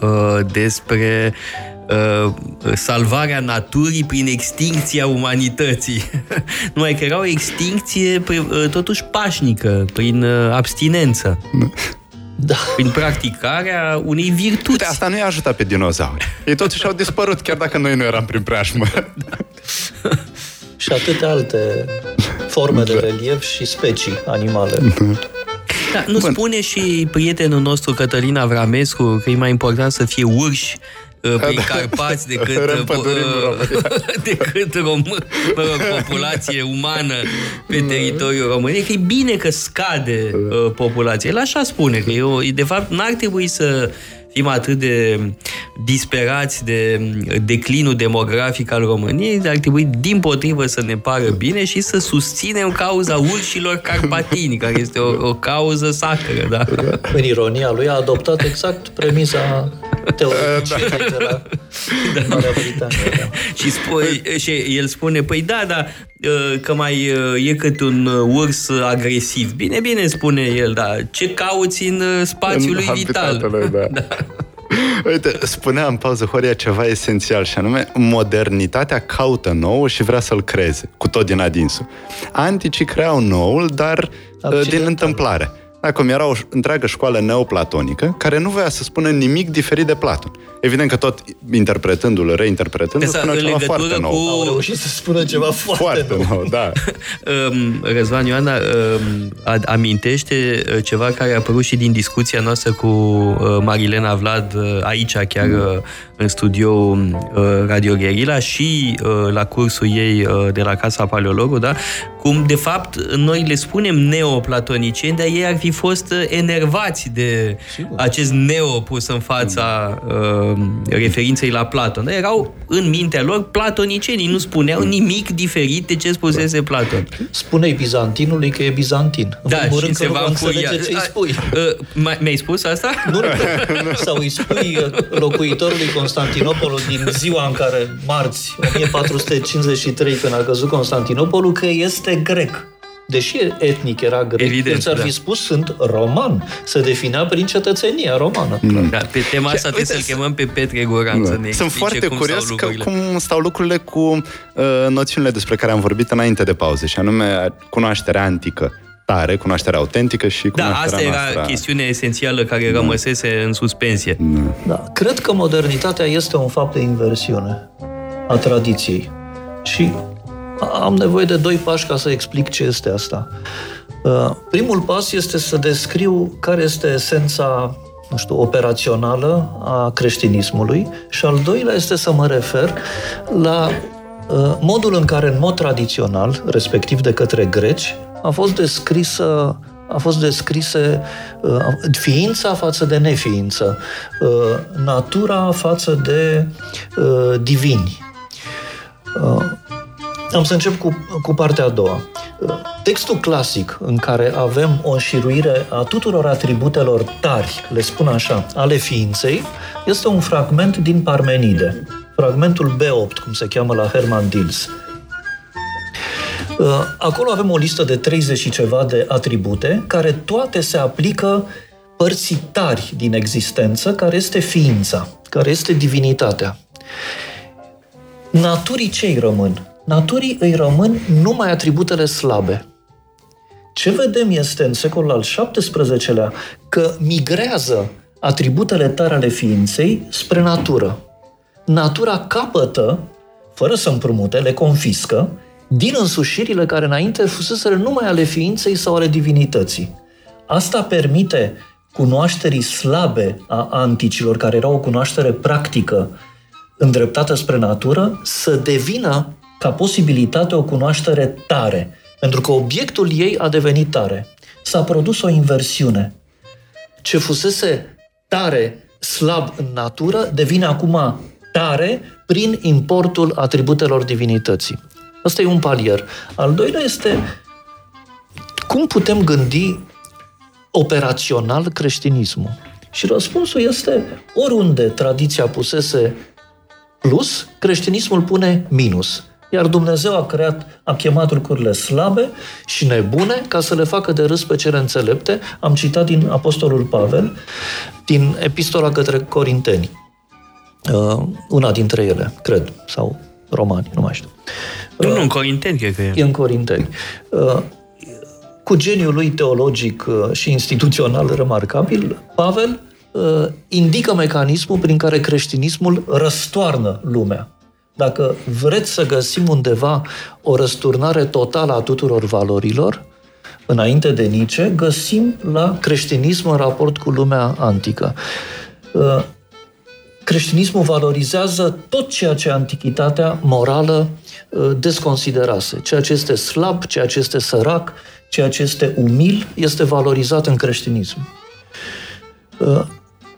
despre salvarea naturii prin extincția umanității. Numai că era o extincție totuși pașnică, prin abstinență. Da. Prin practicarea unei virtuți. De asta nu i-a ajutat pe dinozauri. Ei totuși au dispărut, chiar dacă noi nu eram prin preajmă. Da. și atâtea alte forme de relief și specii animale. Da, nu Bun. spune și prietenul nostru Cătălin Avramescu că e mai important să fie urși uh, prin da. Carpați decât, uh, decât rom, mă rog, populație umană pe da. teritoriul României, că e bine că scade uh, populația. El așa spune, că eu, de fapt n-ar trebui să fim atât de disperați de declinul demografic al României, ar trebui din potrivă să ne pară bine și să susținem cauza urșilor carpatini, care este o, o cauză sacră. Da? În ironia lui a adoptat exact premisa teologiei da. de la da. Marea Britanie. Da. și, spo- și el spune, păi da, da, ă, că mai ă, e cât un urs agresiv. Bine, bine, spune el, da. Ce cauți în spațiul lui vital? Da. da. Uite, spunea în pauză Horia ceva esențial și anume modernitatea caută nou și vrea să-l creeze, cu tot din adinsul. Anticii creau noul, dar Accidental. din întâmplare. Acum era o întreagă școală neoplatonică care nu voia să spună nimic diferit de Platon. Evident că tot interpretându-l, reinterpretându-l, Asta spunea în ceva legătură foarte nou. cu- Au reușit să spună ceva foarte, Foarte nou. nou, da. Um, Răzvan Ioana um, ad- amintește uh, ceva care a apărut și din discuția noastră cu uh, Marilena Vlad uh, aici, chiar uh, în studio uh, Radio Guerilla și uh, la cursul ei uh, de la Casa Paleologu, da? Cum, de fapt, noi le spunem neoplatonicieni, dar ei ar fi fost uh, enervați de acest neo pus în fața uh, referinței la Platon. Dar erau în mintea lor platonicienii, nu spuneau nimic diferit de ce spusese Platon. Spune-i bizantinului că e bizantin. În Da, primul și rând că se nu va înțelege înfuria. ce îi spui. Uh, mai- Mi-ai spus asta? Nu, nu. Sau îi spui uh, locuitorului Constantinopolul din ziua în care, marți, 1453, când a căzut Constantinopolul, că este grec. Deși etnic era grec, Evident, el ți-ar da. fi spus sunt roman. Se definea prin cetățenia romană. Da, pe tema asta trebuie să-l chemăm pe Petre Goran să ne Da. Sunt explice foarte cum curios stau că, lucrurile. cum stau lucrurile cu uh, noțiunile despre care am vorbit înainte de pauze, și anume cunoașterea antică tare, cunoașterea autentică și Da, cunoașterea asta era noastră. chestiunea esențială care rămăsese în suspensie. Da. Cred că modernitatea este un fapt de inversiune a tradiției. Și am nevoie de doi pași ca să explic ce este asta. Uh, Primul pas este să descriu care este esența nu știu, operațională a creștinismului și al doilea este să mă refer la uh, modul în care, în mod tradițional, respectiv de către greci, a fost descrisă a fost descrise uh, ființa față de neființă, uh, natura față de uh, divini. Uh, am să încep cu, cu partea a doua. Uh, Textul clasic în care avem o înșiruire a tuturor atributelor tari, le spun așa, ale ființei, este un fragment din Parmenide. Fragmentul B8, cum se cheamă la Hermann Diels. Uh, Acolo avem o listă de 30 și ceva de atribute care toate se aplică părții tari din existență, care este ființa, care este divinitatea. Naturii ce îi rămân? Naturii îi rămân numai atributele slabe. Ce vedem este în secolul al XVII-lea că migrează atributele tare ale ființei spre natură. Natura capătă, fără să împrumute, le confiscă, din însușirile care înainte fuseseră numai ale ființei sau ale divinității. Asta permite cunoașterii slabe a anticilor, care era o cunoaștere practică, îndreptată spre natură, să devină ca posibilitate o cunoaștere tare, pentru că obiectul ei a devenit tare. S-a produs o inversiune. Ce fusese tare, slab în natură, devine acum tare prin importul atributelor divinității. Asta e un palier. Al doilea este cum putem gândi operațional creștinismul. Și răspunsul este oriunde tradiția pusese plus, creștinismul pune minus. Iar Dumnezeu a creat, a chemat lucrurile slabe și nebune ca să le facă de râs pe cele înțelepte. Am citat din Apostolul Pavel, din Epistola către Corinteni. Uh, una dintre ele, cred, sau romani, nu mai știu. Nu, nu, în Corinteni, cred că e. E în Corinteni. Uh, Cu geniul lui teologic uh, și instituțional remarcabil, Pavel uh, indică mecanismul prin care creștinismul răstoarnă lumea. Dacă vreți să găsim undeva o răsturnare totală a tuturor valorilor, înainte de Nice, găsim la creștinism în raport cu lumea antică. Uh, Creștinismul valorizează tot ceea ce antichitatea morală uh, desconsiderase. Ceea ce este slab, ceea ce este sărac, ceea ce este umil, este valorizat în creștinism. Uh,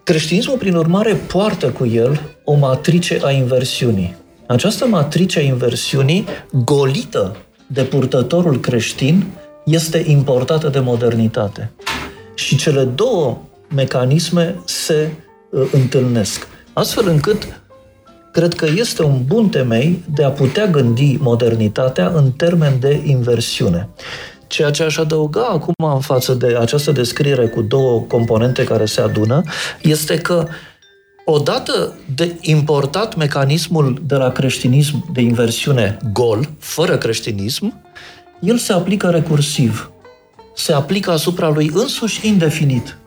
Creștinismul, prin urmare, poartă cu el o matrice a inversiunii. Această matrice a inversiunii, golită de purtătorul creștin, este importată de modernitate. Și cele două mecanisme se uh, întâlnesc. Astfel încât cred că este un bun temei de a putea gândi modernitatea în termen de inversiune. Ceea ce aș adăuga acum în față de această descriere cu două componente care se adună, este că odată de importat mecanismul de la creștinism de inversiune gol, fără creștinism, el se aplică recursiv. se aplică asupra lui însuși indefinit.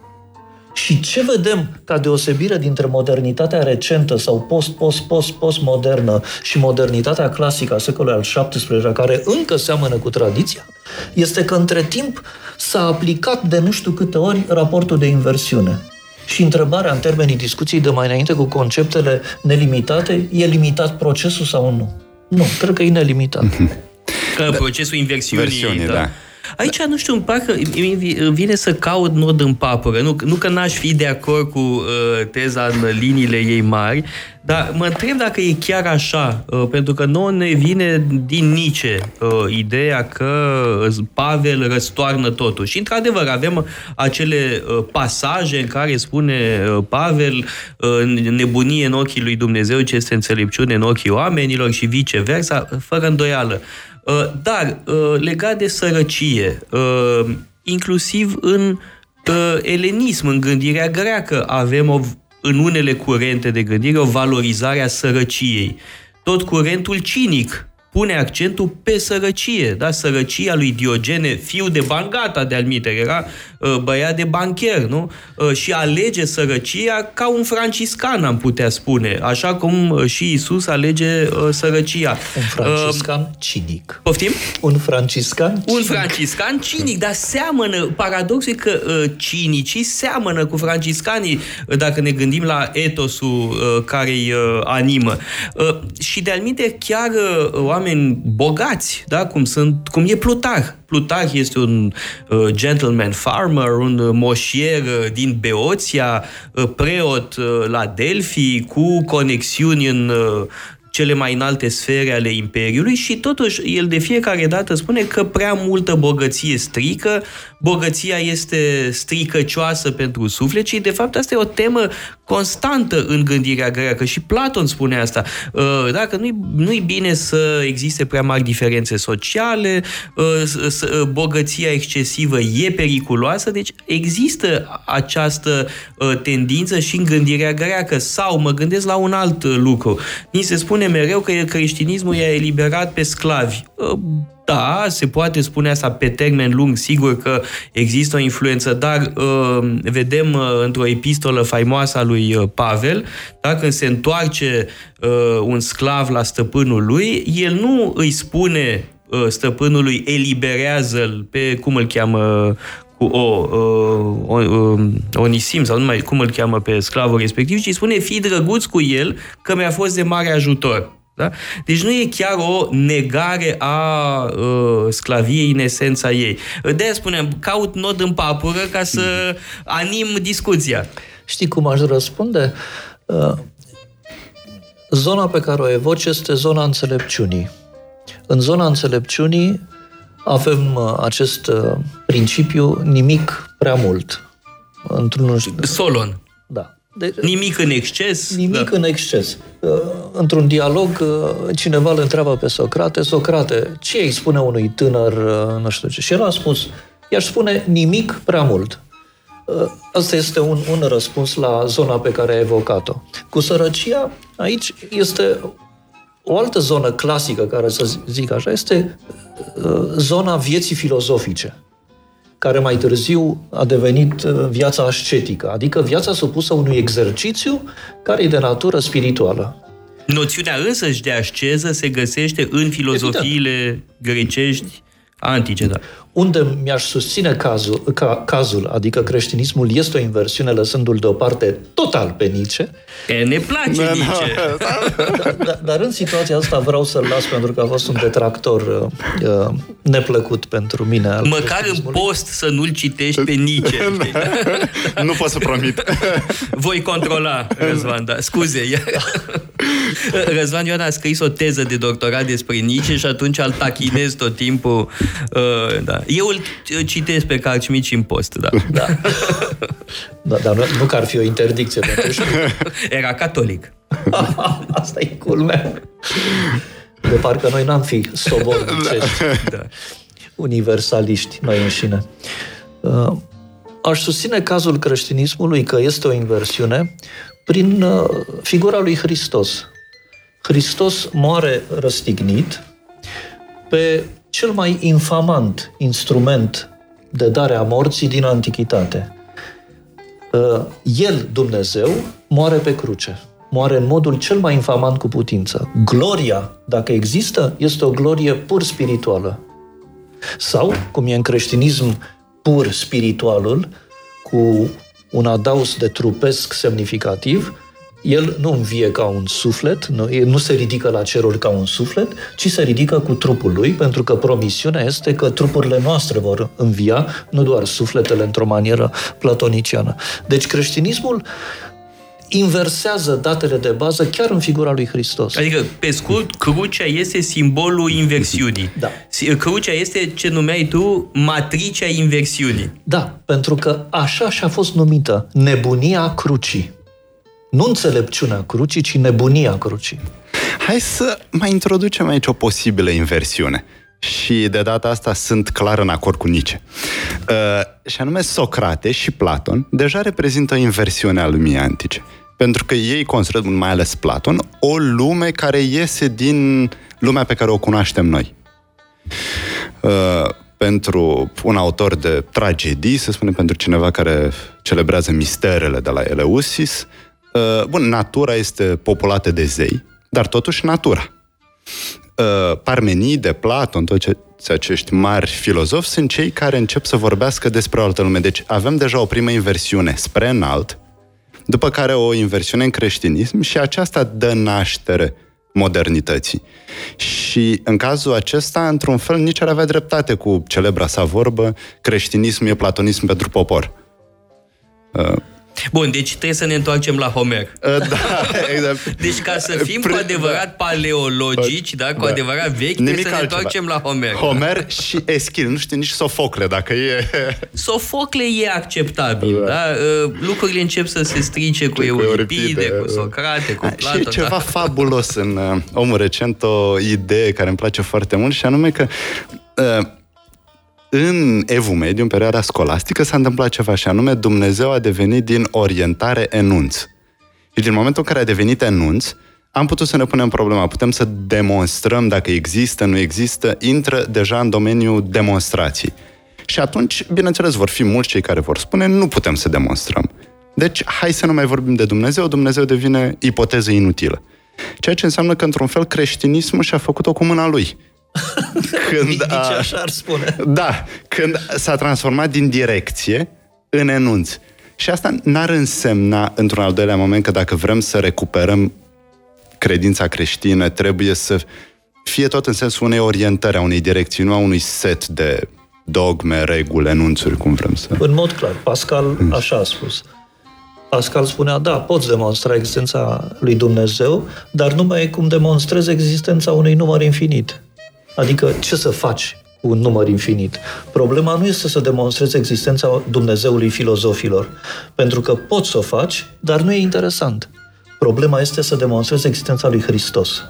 Și ce vedem ca deosebire dintre modernitatea recentă sau post-post-post-post-modernă și modernitatea clasică a secolului al XVII, care încă seamănă cu tradiția, este că între timp s-a aplicat de nu știu câte ori raportul de inversiune. Și întrebarea în termenii discuției de mai înainte cu conceptele nelimitate, e limitat procesul sau nu? Nu, cred că e nelimitat. Că procesul inversiunii, Versiunii, da. da. Aici, nu știu, îmi parcă îmi vine să caut nod în papură. Nu, nu că n-aș fi de acord cu uh, teza în liniile ei mari, dar mă întreb dacă e chiar așa, uh, pentru că nouă ne vine din Nice uh, ideea că Pavel răstoarnă totul. Și, într-adevăr, avem acele uh, pasaje în care spune uh, Pavel uh, nebunie în ochii lui Dumnezeu ce este înțelepciune în ochii oamenilor și viceversa, fără îndoială. Uh, Dar, uh, legat de sărăcie, uh, inclusiv în elenism, în gândirea greacă, avem o, în unele curente de gândire o valorizare a sărăciei. Tot curentul cinic pune accentul pe sărăcie, da? Sărăcia lui Diogene, fiu de bangata de almiter, era uh, băiat de bancher, nu? Uh, și alege sărăcia ca un franciscan, am putea spune, așa cum uh, și Isus alege uh, sărăcia. Un franciscan uh, cinic. Poftim? Un franciscan Un franciscan cinic, dar seamănă, paradoxul e că uh, cinicii seamănă cu franciscanii, uh, dacă ne gândim la etosul uh, care îi uh, animă. Uh, și de-al chiar uh, oameni bogați, da? cum, sunt, cum e Plutarh. Plutarh este un uh, gentleman farmer, un uh, moșier uh, din Beoția, uh, preot uh, la Delphi, cu conexiuni în uh, cele mai înalte sfere ale Imperiului și totuși el de fiecare dată spune că prea multă bogăție strică, bogăția este stricăcioasă pentru suflet și de fapt asta e o temă constantă în gândirea greacă și Platon spune asta. Uh, dacă nu-i, nu-i bine să existe prea mari diferențe sociale, uh, bogăția excesivă e periculoasă, deci există această uh, tendință și în gândirea greacă sau mă gândesc la un alt lucru. Ni se spune mereu că creștinismul i-a eliberat pe sclavi. Da, se poate spune asta pe termen lung, sigur că există o influență, dar uh, vedem uh, într-o epistolă faimoasă a lui uh, Pavel, da, când se întoarce uh, un sclav la stăpânul lui, el nu îi spune uh, stăpânului eliberează-l pe, cum îl cheamă, cu o, uh, o, uh, Onisim, sau nu mai cum îl cheamă pe sclavul respectiv, ci spune, fii drăguț cu el, că mi-a fost de mare ajutor. Da? Deci nu e chiar o negare a uh, sclaviei în esența ei. De-aia spunem, caut nod în papură ca să anim discuția. Știi cum aș răspunde? Uh, zona pe care o evoci este zona înțelepciunii. În zona înțelepciunii avem uh, acest uh, principiu nimic prea mult. Într-un... Solon. Da. De, nimic în exces? Nimic da. în exces. Uh, într-un dialog, uh, cineva îl întreabă pe Socrate, Socrate, ce îi spune unui tânăr, uh, nu știu ce? Și el a spus, i-aș spune nimic prea mult. Asta este un, un răspuns la zona pe care ai evocat-o. Cu sărăcia, aici este o altă zonă clasică, care să zic așa, este zona vieții filozofice care mai târziu a devenit uh, viața ascetică, adică viața supusă unui exercițiu care e de natură spirituală. Noțiunea însăși de asceză se găsește în filozofiile Evident. grecești antice, da. Unde mi-aș susține cazul, ca, cazul, adică creștinismul este o inversiune lăsându-l deoparte total pe Nietzsche. E, ne place da, Nietzsche. Da, da, dar în situația asta vreau să-l las pentru că a fost un detractor uh, uh neplăcut pentru mine. Al Măcar în post să nu-l citești pe Nietzsche. nu pot să promit. Voi controla, Răzvan, da. Scuze. Răzvan Ioan a scris o teză de doctorat despre Nietzsche și atunci îl tachinez tot timpul. Uh, da. Eu îl citesc pe Carcimici în post, da. da. da dar nu, nu că ar fi o interdicție pentru Era catolic. Asta e culmea. De parcă noi n-am fi sobornicești. Da. da. Universaliști, noi înșine. Uh, aș susține cazul creștinismului că este o inversiune prin uh, figura lui Hristos. Hristos moare răstignit pe cel mai infamant instrument de dare a morții din antichitate. Uh, El, Dumnezeu, moare pe cruce. Moare în modul cel mai infamant cu putință. Gloria, dacă există, este o glorie pur spirituală. Sau, cum e în creștinism pur spiritualul, cu un adaus de trupesc semnificativ, el nu învie ca un suflet, nu, nu se ridică la ceruri ca un suflet, ci se ridică cu trupul lui, pentru că promisiunea este că trupurile noastre vor învia, nu doar sufletele într-o manieră platoniciană. Deci creștinismul inversează datele de bază chiar în figura lui Hristos. Adică, pe scurt, crucea este simbolul inversiunii. Da. Crucea este ce numeai tu matricea inversiunii. Da, pentru că așa și-a fost numită nebunia crucii. Nu înțelepciunea crucii, ci nebunia crucii. Hai să mai introducem aici o posibilă inversiune. Și de data asta sunt clar în acord cu Nietzsche. Uh, și anume, Socrate și Platon deja reprezintă o inversiune a lumii antice. Pentru că ei consideră, mai ales Platon, o lume care iese din lumea pe care o cunoaștem noi. Uh, pentru un autor de tragedii, să spunem, pentru cineva care celebrează misterele de la Eleusis, uh, bun, natura este populată de zei, dar totuși natura. Uh, Parmenide, Platon, toți acești mari filozofi sunt cei care încep să vorbească despre o altă lume. Deci avem deja o primă inversiune spre înalt, după care o inversiune în creștinism și aceasta dă naștere modernității. Și în cazul acesta, într-un fel, nici ar avea dreptate cu celebra sa vorbă, creștinism e platonism pentru popor. Uh, Bun, deci trebuie să ne întoarcem la Homer. Uh, da, exact. Deci ca să fim cu adevărat paleologici, da, cu da. adevărat vechi, Nimic trebuie să ne întoarcem la Homer. Homer și Eschil, nu știu nici Sofocle, dacă e... Sofocle e acceptabil, da? da? Uh, lucrurile încep să se strice cu, cu Euripide, cu Socrate, cu Platon. Și ceva da? fabulos în uh, omul recent, o idee care îmi place foarte mult și anume că uh, în Evul Mediu, în perioada scolastică, s-a întâmplat ceva și anume Dumnezeu a devenit din orientare enunț. Și din momentul în care a devenit enunț, am putut să ne punem problema. Putem să demonstrăm dacă există, nu există, intră deja în domeniul demonstrației. Și atunci, bineînțeles, vor fi mulți cei care vor spune, nu putem să demonstrăm. Deci, hai să nu mai vorbim de Dumnezeu, Dumnezeu devine ipoteză inutilă. Ceea ce înseamnă că, într-un fel, creștinismul și-a făcut-o cu mâna lui. Când Nici a, așa ar spune. Da, când s-a transformat din direcție în enunț. Și asta n-ar însemna, într-un al doilea moment, că dacă vrem să recuperăm credința creștină, trebuie să fie tot în sensul unei orientări, a unei direcții, nu a unui set de dogme, reguli, enunțuri, cum vrem să... În mod clar, Pascal așa a spus. Pascal spunea, da, poți demonstra existența lui Dumnezeu, dar numai cum demonstrezi existența unui număr infinit. Adică ce să faci cu un număr infinit? Problema nu este să demonstrezi existența Dumnezeului filozofilor, pentru că poți să o faci, dar nu e interesant. Problema este să demonstrezi existența lui Hristos.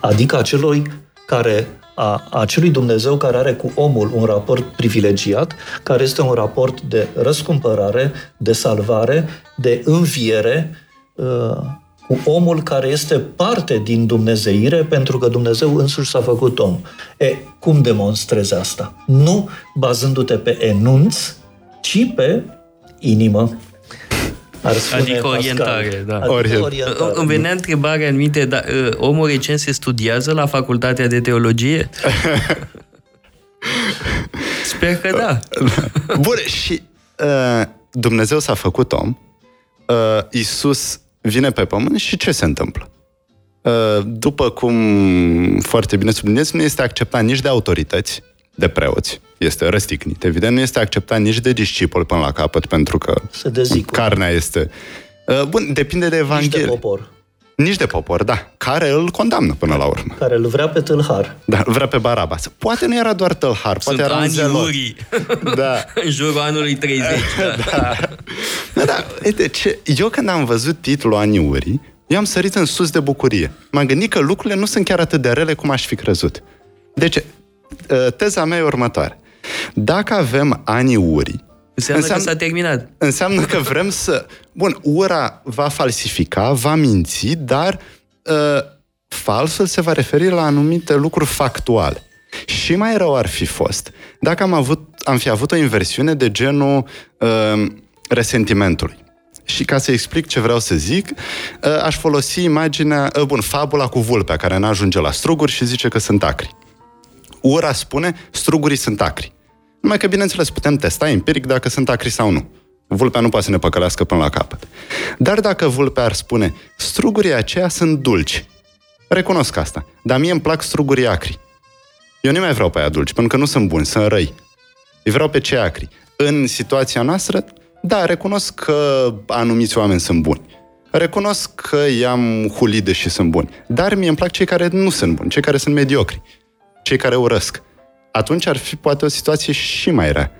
Adică acelui care a acelui Dumnezeu care are cu omul un raport privilegiat, care este un raport de răscumpărare, de salvare, de înviere, uh, cu omul care este parte din Dumnezeire, pentru că Dumnezeu însuși s-a făcut om. E, cum demonstrezi asta? Nu bazându-te pe enunț, ci pe inimă. Ar adică orientare, da. Adică orientare. Îmi venea întrebarea în minte, dar uh, omul recent se studiază la facultatea de teologie? Sper că da. Bun, și uh, Dumnezeu s-a făcut om, uh, Isus vine pe pământ și ce se întâmplă? Uh, după cum foarte bine subliniez, nu este acceptat nici de autorități, de preoți, este răstignit. Evident, nu este acceptat nici de discipoli până la capăt, pentru că carnea este... Uh, bun, depinde de Evanghelie. Nici de popor. Nici de popor, da. Care îl condamnă până la urmă. Care îl vrea pe tâlhar. Da, îl vrea pe Barabas. Poate nu era doar tâlhar, poate era un zelot. Da. în jurul anului 30. da. da. da, da. Uite, ce... Eu când am văzut titlul Anii Urii, eu am sărit în sus de bucurie. M-am gândit că lucrurile nu sunt chiar atât de rele cum aș fi crezut. Deci, ă, teza mea e următoare. Dacă avem anii urii, Înseamnă, înseamnă că s-a terminat. Înseamnă că vrem să... Bun, ura va falsifica, va minți, dar uh, falsul se va referi la anumite lucruri factuale. Și mai rău ar fi fost dacă am avut am fi avut o inversiune de genul uh, resentimentului. Și ca să explic ce vreau să zic, uh, aș folosi imaginea, uh, bun, fabula cu vulpea care nu ajunge la struguri și zice că sunt acri. Ura spune, strugurii sunt acri. Numai că, bineînțeles, putem testa empiric dacă sunt acri sau nu. Vulpea nu poate să ne păcălească până la capăt. Dar dacă vulpea ar spune, strugurii aceia sunt dulci, recunosc asta, dar mie îmi plac strugurii acri. Eu nu mai vreau pe aia dulci, pentru că nu sunt buni, sunt răi. Îi vreau pe cei acri. În situația noastră, da, recunosc că anumiți oameni sunt buni. Recunosc că i-am hulit deși sunt buni. Dar mie îmi plac cei care nu sunt buni, cei care sunt mediocri, cei care urăsc. Atunci ar fi poate o situație și mai rea.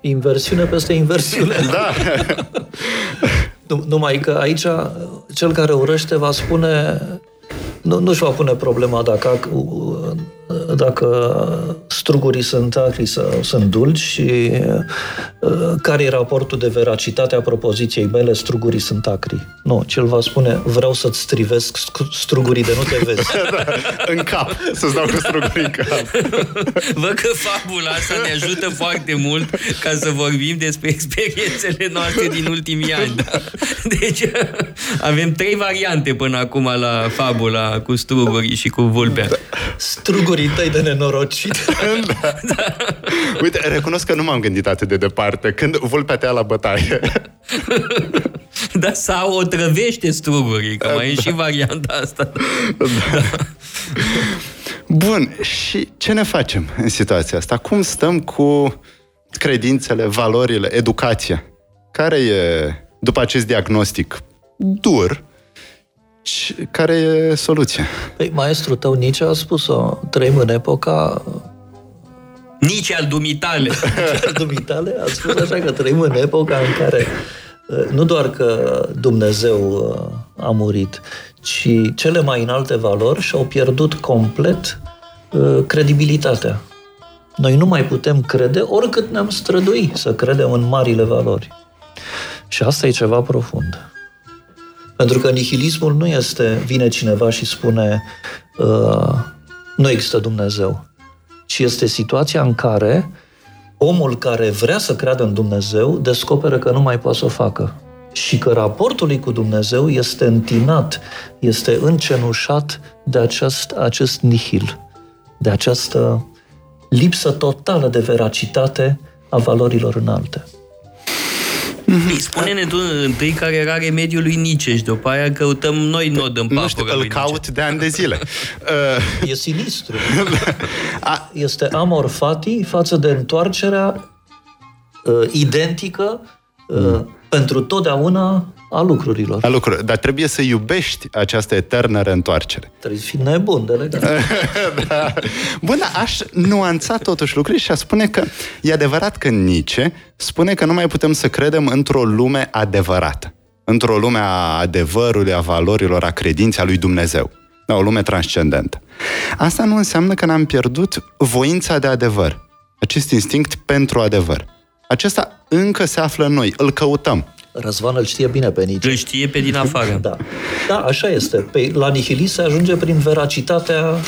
Inversiune peste inversiune. Da. Numai că aici cel care urăște va spune nu, nu-și va pune problema dacă, dacă strugurii sunt acri sau sunt dulci și uh, care e raportul de veracitate a propoziției mele, strugurii sunt acri. Nu, cel va spune, vreau să-ți strivesc strugurii de nu te vezi. da, în cap, să-ți dau cu strugurii în cap. Văd că fabula asta ne ajută foarte mult ca să vorbim despre experiențele noastre din ultimii ani. Da? Deci avem trei variante până acum la fabula cu strugurii și cu vulpea. Da. Strugurii tăi de nenorocit. da. da. Uite, recunosc că nu m-am gândit atât de departe. Când vulpea te ia la bătaie. da, sau o trăvește strugurii, că mai da. e și varianta asta. Da. da. Bun, și ce ne facem în situația asta? Cum stăm cu credințele, valorile, educația? Care e, după acest diagnostic dur, care e soluția? Păi, maestru tău Nici a spus-o, trăim în epoca nici al dumitale. Nici al dumitale a spus așa că trăim în epoca în care uh, nu doar că Dumnezeu uh, a murit, ci cele mai înalte valori și-au pierdut complet uh, credibilitatea. Noi nu mai putem crede oricât ne-am strădui să credem în marile valori. Și asta e ceva profund. Pentru că nihilismul nu este, vine cineva și spune uh, nu există Dumnezeu, ci este situația în care omul care vrea să creadă în Dumnezeu descoperă că nu mai poate să o facă. Și că raportul lui cu Dumnezeu este întinat, este încenușat de acest, acest nihil, de această lipsă totală de veracitate a valorilor înalte. Mm-hmm. Spune-ne tu întâi care era remediul lui Niceș și după aia căutăm noi nod în Nu știu, îl caut Nice. de ani de zile. e sinistru. este amor fati față de întoarcerea uh, identică uh, mm. Pentru totdeauna a lucrurilor. A lucrurilor. Dar trebuie să iubești această eternă reîntoarcere. Trebuie să fii nebun de legat. da. Bun, dar aș nuanța totuși lucrurile și aș spune că e adevărat că Nice spune că nu mai putem să credem într-o lume adevărată. Într-o lume a adevărului, a valorilor, a credinței a lui Dumnezeu. Da, o lume transcendentă. Asta nu înseamnă că ne-am pierdut voința de adevăr. Acest instinct pentru adevăr. Acesta încă se află în noi, îl căutăm. Răzvan îl știe bine pe Nietzsche. Îl știe pe din afară. Da, da așa este. Pe, la nihilism se ajunge prin veracitatea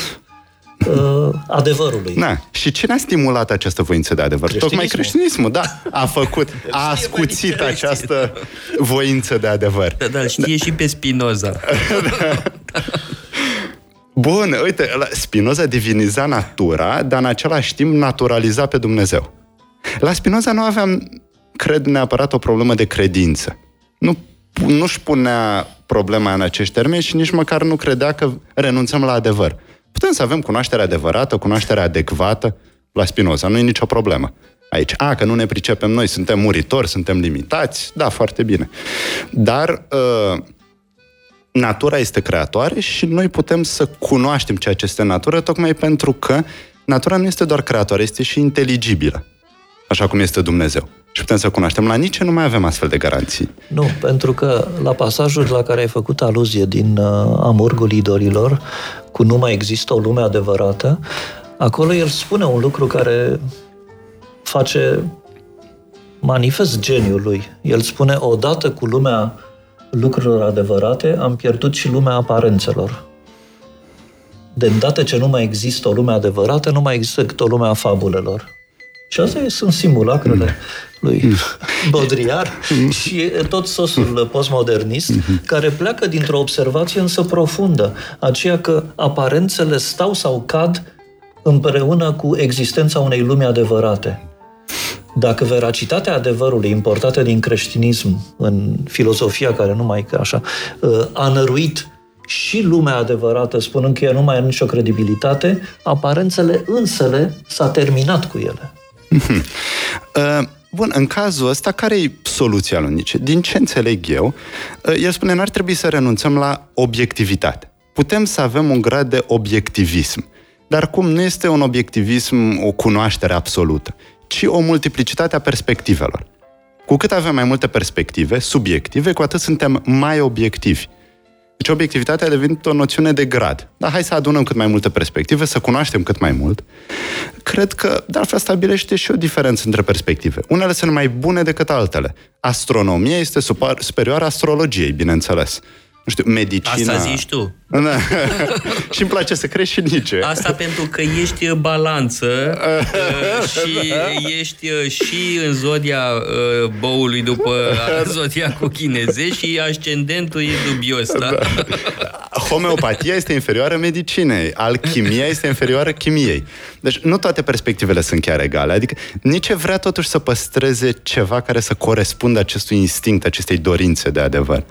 uh, adevărului. Da. Și cine a stimulat această voință de adevăr? Tocmai creștinismul, da. A făcut, a ascuțit această voință de adevăr. Da, da, știe da. și pe Spinoza. da. Bun, uite, Spinoza diviniza natura, dar în același timp naturaliza pe Dumnezeu. La Spinoza nu aveam cred neapărat o problemă de credință. Nu, nu-și punea problema în acești termeni și nici măcar nu credea că renunțăm la adevăr. Putem să avem cunoaștere adevărată, cunoaștere adecvată la Spinoza, nu e nicio problemă. Aici, a, că nu ne pricepem noi, suntem muritori, suntem limitați, da, foarte bine. Dar uh, natura este creatoare și noi putem să cunoaștem ceea ce este natură, tocmai pentru că natura nu este doar creatoare, este și inteligibilă, așa cum este Dumnezeu și putem să cunoaștem. La nici nu mai avem astfel de garanții. Nu, pentru că la pasajul la care ai făcut aluzie din uh, Amurgul Idorilor, cu nu mai există o lume adevărată, acolo el spune un lucru care face manifest geniul lui. El spune, odată cu lumea lucrurilor adevărate, am pierdut și lumea aparențelor. De îndată ce nu mai există o lume adevărată, nu mai există decât o lume a fabulelor. Și astea sunt simulacrele lui Baudrillard și tot sosul postmodernist, care pleacă dintr-o observație însă profundă, aceea că aparențele stau sau cad împreună cu existența unei lumi adevărate. Dacă veracitatea adevărului importată din creștinism în filozofia care nu mai așa a năruit și lumea adevărată, spunând că ea nu mai are nicio credibilitate, aparențele însele s-a terminat cu ele. Uh, bun, în cazul ăsta, care e soluția lui Nietzsche? Din ce înțeleg eu, uh, el spune, n-ar trebui să renunțăm la obiectivitate. Putem să avem un grad de obiectivism, dar cum nu este un obiectivism o cunoaștere absolută, ci o multiplicitate a perspectivelor. Cu cât avem mai multe perspective subiective, cu atât suntem mai obiectivi. Deci obiectivitatea a devenit o noțiune de grad. Dar hai să adunăm cât mai multe perspective, să cunoaștem cât mai mult. Cred că, de altfel, stabilește și o diferență între perspective. Unele sunt mai bune decât altele. Astronomia este superioară astrologiei, bineînțeles nu știu, medicina... Asta zici tu. Da. și îmi place să crești și nici. Asta pentru că ești balanță uh, și ești uh, și în zodia uh, boului după zodia cu chineze și ascendentul e dubios, da? da? Homeopatia este inferioară medicinei, alchimia este inferioară chimiei. Deci nu toate perspectivele sunt chiar egale. Adică nici vrea totuși să păstreze ceva care să corespundă acestui instinct, acestei dorințe de adevăr.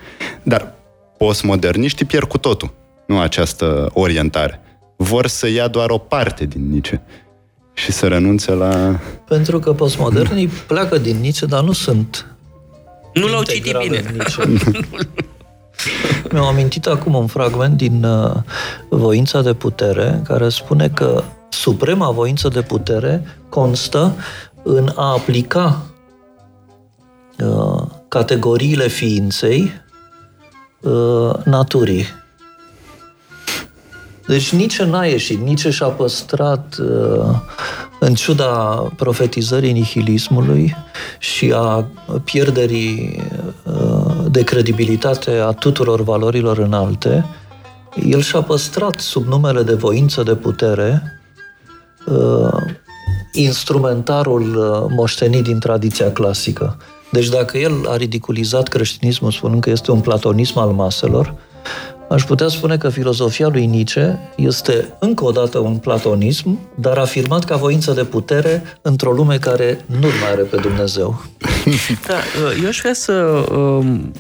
Dar postmoderniștii pierd cu totul, nu această orientare. Vor să ia doar o parte din Nietzsche și să renunțe la... Pentru că postmodernii pleacă din Nietzsche, dar nu sunt Nu l-au citit bine. Mi-am amintit acum un fragment din uh, Voința de putere, care spune că suprema voință de putere constă în a aplica uh, categoriile ființei uh, naturii. Deci nici n-a ieșit, nici și-a păstrat, uh, în ciuda profetizării nihilismului și a pierderii uh, de credibilitate a tuturor valorilor înalte, el și-a păstrat sub numele de voință de putere uh, instrumentarul uh, moștenit din tradiția clasică. Deci dacă el a ridiculizat creștinismul spunând că este un platonism al maselor, aș putea spune că filozofia lui Nietzsche este încă o dată un platonism, dar afirmat ca voință de putere într-o lume care nu mai are pe Dumnezeu. Da, eu aș vrea să um,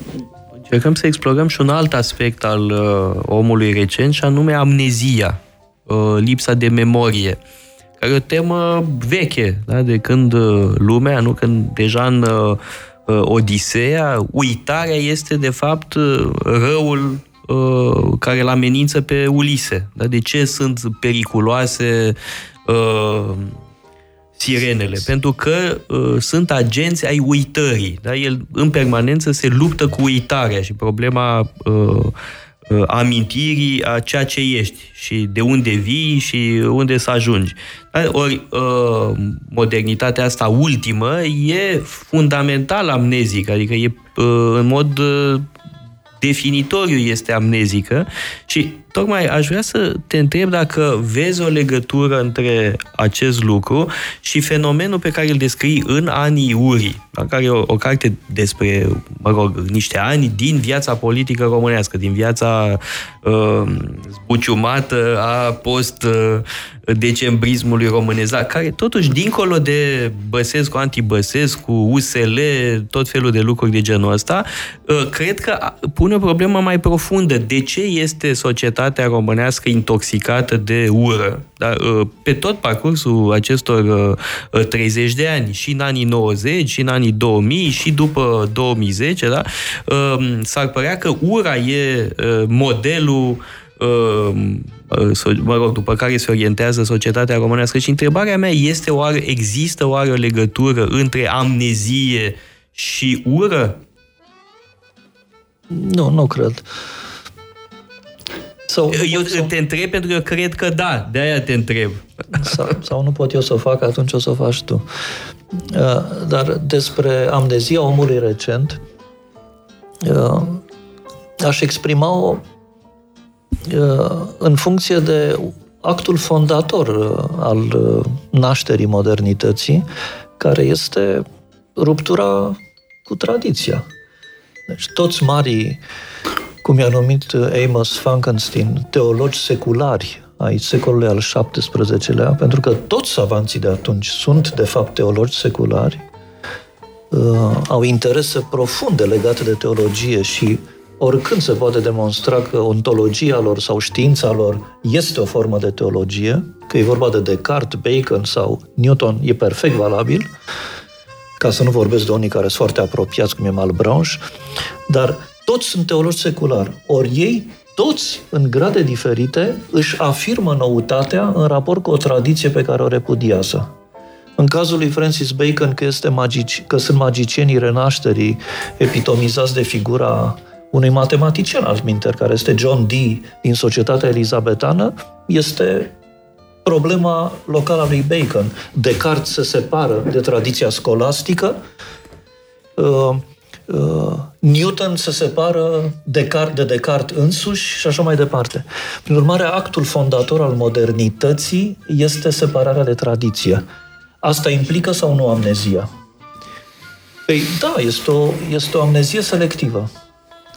încercăm să explorăm și un alt aspect al uh, omului recent, și anume amnezia, uh, lipsa de memorie care e o temă veche, da? de când uh, lumea, nu când deja în uh, uh, Odiseea, uitarea este de fapt uh, răul uh, care îl amenință pe Ulise. Da? De ce sunt periculoase uh, sirenele? Pentru că uh, sunt agenți ai uitării. Da? El în permanență se luptă cu uitarea și problema uh, Uh, amintirii a ceea ce ești și de unde vii și unde să ajungi. Ori uh, modernitatea asta ultimă e fundamental amnezică, adică e uh, în mod definitoriu este amnezică și tocmai aș vrea să te întreb dacă vezi o legătură între acest lucru și fenomenul pe care îl descrii în anii Uri, da? care e o, o carte despre, mă rog, niște ani din viața politică românească, din viața uh, zbuciumată a post-decembrismului românesc, da? care totuși, dincolo de Băsescu, anti-Băsescu, USL, tot felul de lucruri de genul ăsta, uh, cred că pune o problemă mai profundă. De ce este societatea societatea românească intoxicată de ură. Da? Uh, pe tot parcursul acestor 30 uh, de ani, și în anii 90, și în anii 2000, și după 2010, da? Um, s-ar părea că ura e uh, modelul mă rog, după care se orientează societatea românească. Și întrebarea mea este, oare există oare o legătură între amnezie și ură? Nu, nu cred. Sau eu să... te întreb pentru că eu cred că da, de aia te întreb. Sau, sau nu pot eu să o fac, atunci o să o faci tu. Uh, dar despre amnezia omului recent, uh, aș exprima-o uh, în funcție de actul fondator uh, al uh, nașterii modernității, care este ruptura cu tradiția. Deci toți marii, cum i-a numit uh, Amos Funkenstein, teologi seculari ai secolului al XVII-lea, pentru că toți savanții de atunci sunt, de fapt, teologi seculari, uh, au interese profunde legate de teologie și oricând se poate demonstra că ontologia lor sau știința lor este o formă de teologie, că e vorba de Descartes, Bacon sau Newton, e perfect valabil, ca să nu vorbesc de unii care sunt foarte apropiați, cum e Malbranche, dar toți sunt teologi seculari. Ori ei, toți, în grade diferite, își afirmă noutatea în raport cu o tradiție pe care o repudiază. În cazul lui Francis Bacon, că, este magici, că sunt magicienii renașterii, epitomizați de figura unui matematician al minter, care este John Dee din societatea elizabetană, este problema locală a lui Bacon. Descartes se separă de tradiția scolastică, uh, uh, Newton se separă Descartes de Descartes însuși și așa mai departe. Prin urmare, actul fondator al modernității este separarea de tradiție. Asta implică sau nu amnezia? Păi da, este o, este o amnezie selectivă.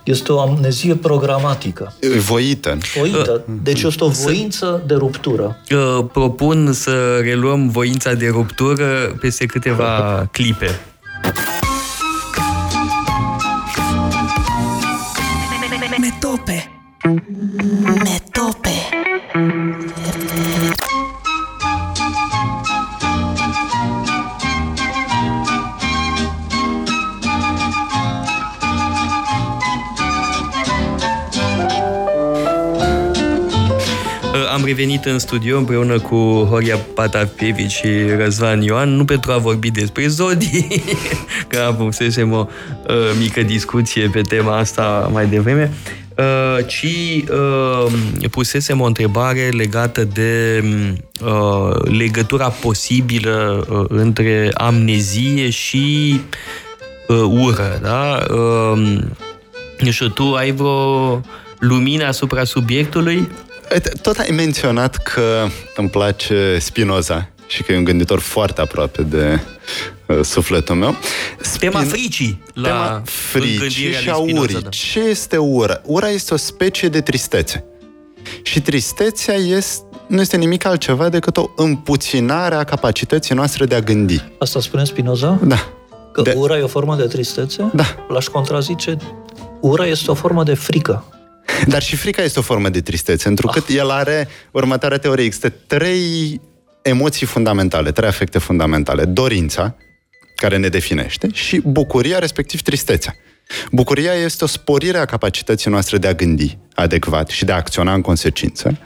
Este o amnezie programatică. Voită. Voită. Deci este o voință de ruptură. Uh, propun să reluăm voința de ruptură peste câteva clipe. Revenit în studio împreună cu Horia Patapievici și Răzvan Ioan, nu pentru a vorbi despre zodii, că avusesem o uh, mică discuție pe tema asta mai devreme, uh, ci uh, pusesem o întrebare legată de uh, legătura posibilă uh, între amnezie și uh, ură, da? Uh, nu știu, tu ai vreo lumină asupra subiectului? Tot ai menționat că îmi place Spinoza și că e un gânditor foarte aproape de uh, sufletul meu. Spin... Tema fricii la Tema fricii și a urii. Da. Ce este ura? Ura este o specie de tristețe. Și tristețea este, nu este nimic altceva decât o împuținare a capacității noastre de a gândi. Asta spune Spinoza? Da. Că de... ura e o formă de tristețe? Da. L-aș contrazice. Ura este o formă de frică. Dar și frica este o formă de tristețe, întrucât oh. el are următoarea teorie. Există trei emoții fundamentale, trei afecte fundamentale. Dorința, care ne definește, și bucuria, respectiv tristețea. Bucuria este o sporire a capacității noastre de a gândi adecvat și de a acționa în consecință.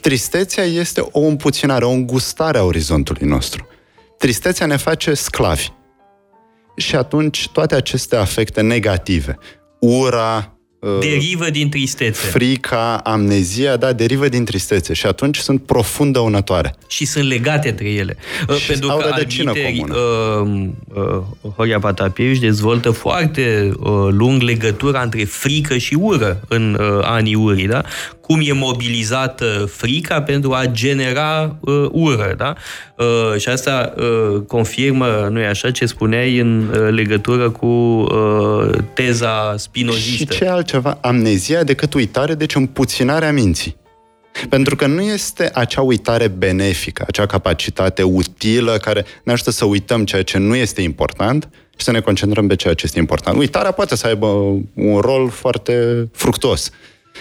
Tristețea este o împuținare, o îngustare a orizontului nostru. Tristețea ne face sclavi. Și atunci toate aceste afecte negative, ura, Uh, derivă din tristețe. Frica, amnezia, da, derivă din tristețe și atunci sunt profund dăunătoare. Și sunt legate între ele. Uh, și Pentru că albiteri, uh, uh, Horia Patapie își dezvoltă foarte uh, lung legătura între frică și ură în uh, anii urii, da? Cum e mobilizată frica pentru a genera uh, ură. Da? Uh, și asta uh, confirmă, nu e așa, ce spuneai în uh, legătură cu uh, teza spinozistă. Și ce altceva? Amnezia decât uitare, deci împuținarea minții. Pentru că nu este acea uitare benefică, acea capacitate utilă care ne ajută să uităm ceea ce nu este important și să ne concentrăm pe ceea ce este important. Uitarea poate să aibă un rol foarte fructuos.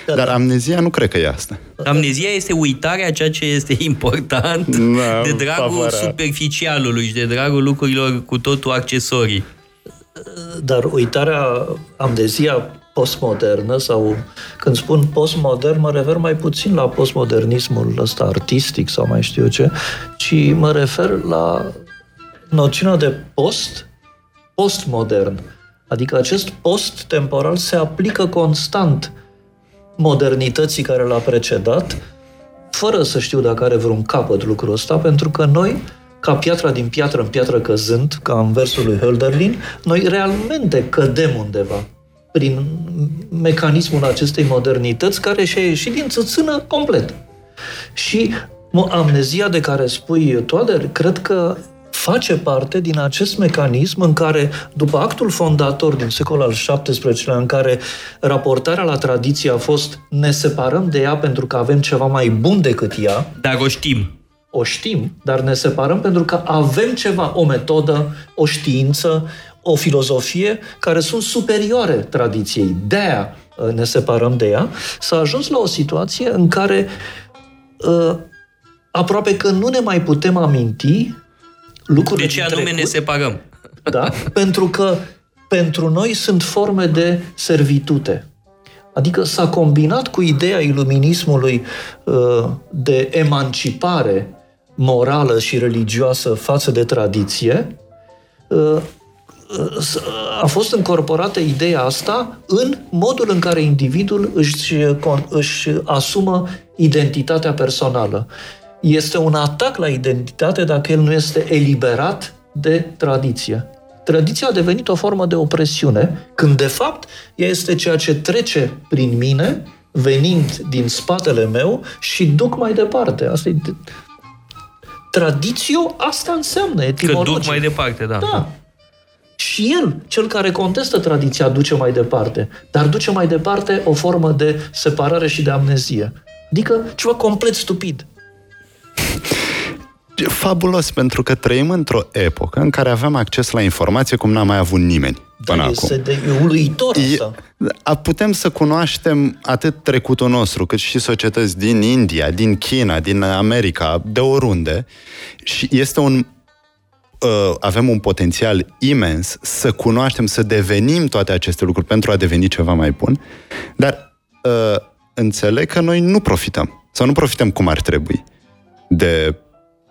Da, Dar da. amnezia nu cred că e asta. Amnezia este uitarea ceea ce este important da, de dragul favoarea. superficialului și de dragul lucrurilor cu totul accesorii. Dar uitarea, amnezia postmodernă sau când spun postmodern mă refer mai puțin la postmodernismul ăsta artistic sau mai știu eu ce, ci mă refer la noțiunea de post, postmodern. Adică acest post temporal se aplică constant modernității care l-a precedat, fără să știu dacă are vreun capăt lucrul ăsta, pentru că noi, ca piatra din piatră în piatră căzând, ca în versul lui Hölderlin, noi realmente cădem undeva prin mecanismul acestei modernități care și-a ieșit din țățână complet. Și mă, amnezia de care spui, Toader, cred că face parte din acest mecanism în care, după actul fondator din secolul al XVII-lea, în care raportarea la tradiție a fost ne separăm de ea pentru că avem ceva mai bun decât ea, Dar o știm. o știm, dar ne separăm pentru că avem ceva, o metodă, o știință, o filozofie care sunt superioare tradiției. De-aia uh, ne separăm de ea. S-a ajuns la o situație în care uh, aproape că nu ne mai putem aminti lucrurile De ce din anume ne trecut. separăm? Da? Pentru că pentru noi sunt forme de servitute. Adică s-a combinat cu ideea iluminismului uh, de emancipare morală și religioasă față de tradiție, uh, uh, a fost încorporată ideea asta în modul în care individul își, con- își asumă identitatea personală. Este un atac la identitate dacă el nu este eliberat de tradiție. Tradiția a devenit o formă de opresiune, când de fapt ea este ceea ce trece prin mine, venind din spatele meu și duc mai departe. Asta e de- Tradițio, asta înseamnă Că etimologic. duc mai departe, da. Da. Și el, cel care contestă tradiția, duce mai departe. Dar duce mai departe o formă de separare și de amnezie. Adică ceva complet stupid. E fabulos, pentru că trăim într-o epocă în care avem acces la informație cum n-a mai avut nimeni până Dar acum. este de e uluitor E, asta. a, putem să cunoaștem atât trecutul nostru, cât și societăți din India, din China, din America, de oriunde. Și este un uh, avem un potențial imens să cunoaștem, să devenim toate aceste lucruri pentru a deveni ceva mai bun, dar uh, înțeleg că noi nu profităm sau nu profităm cum ar trebui de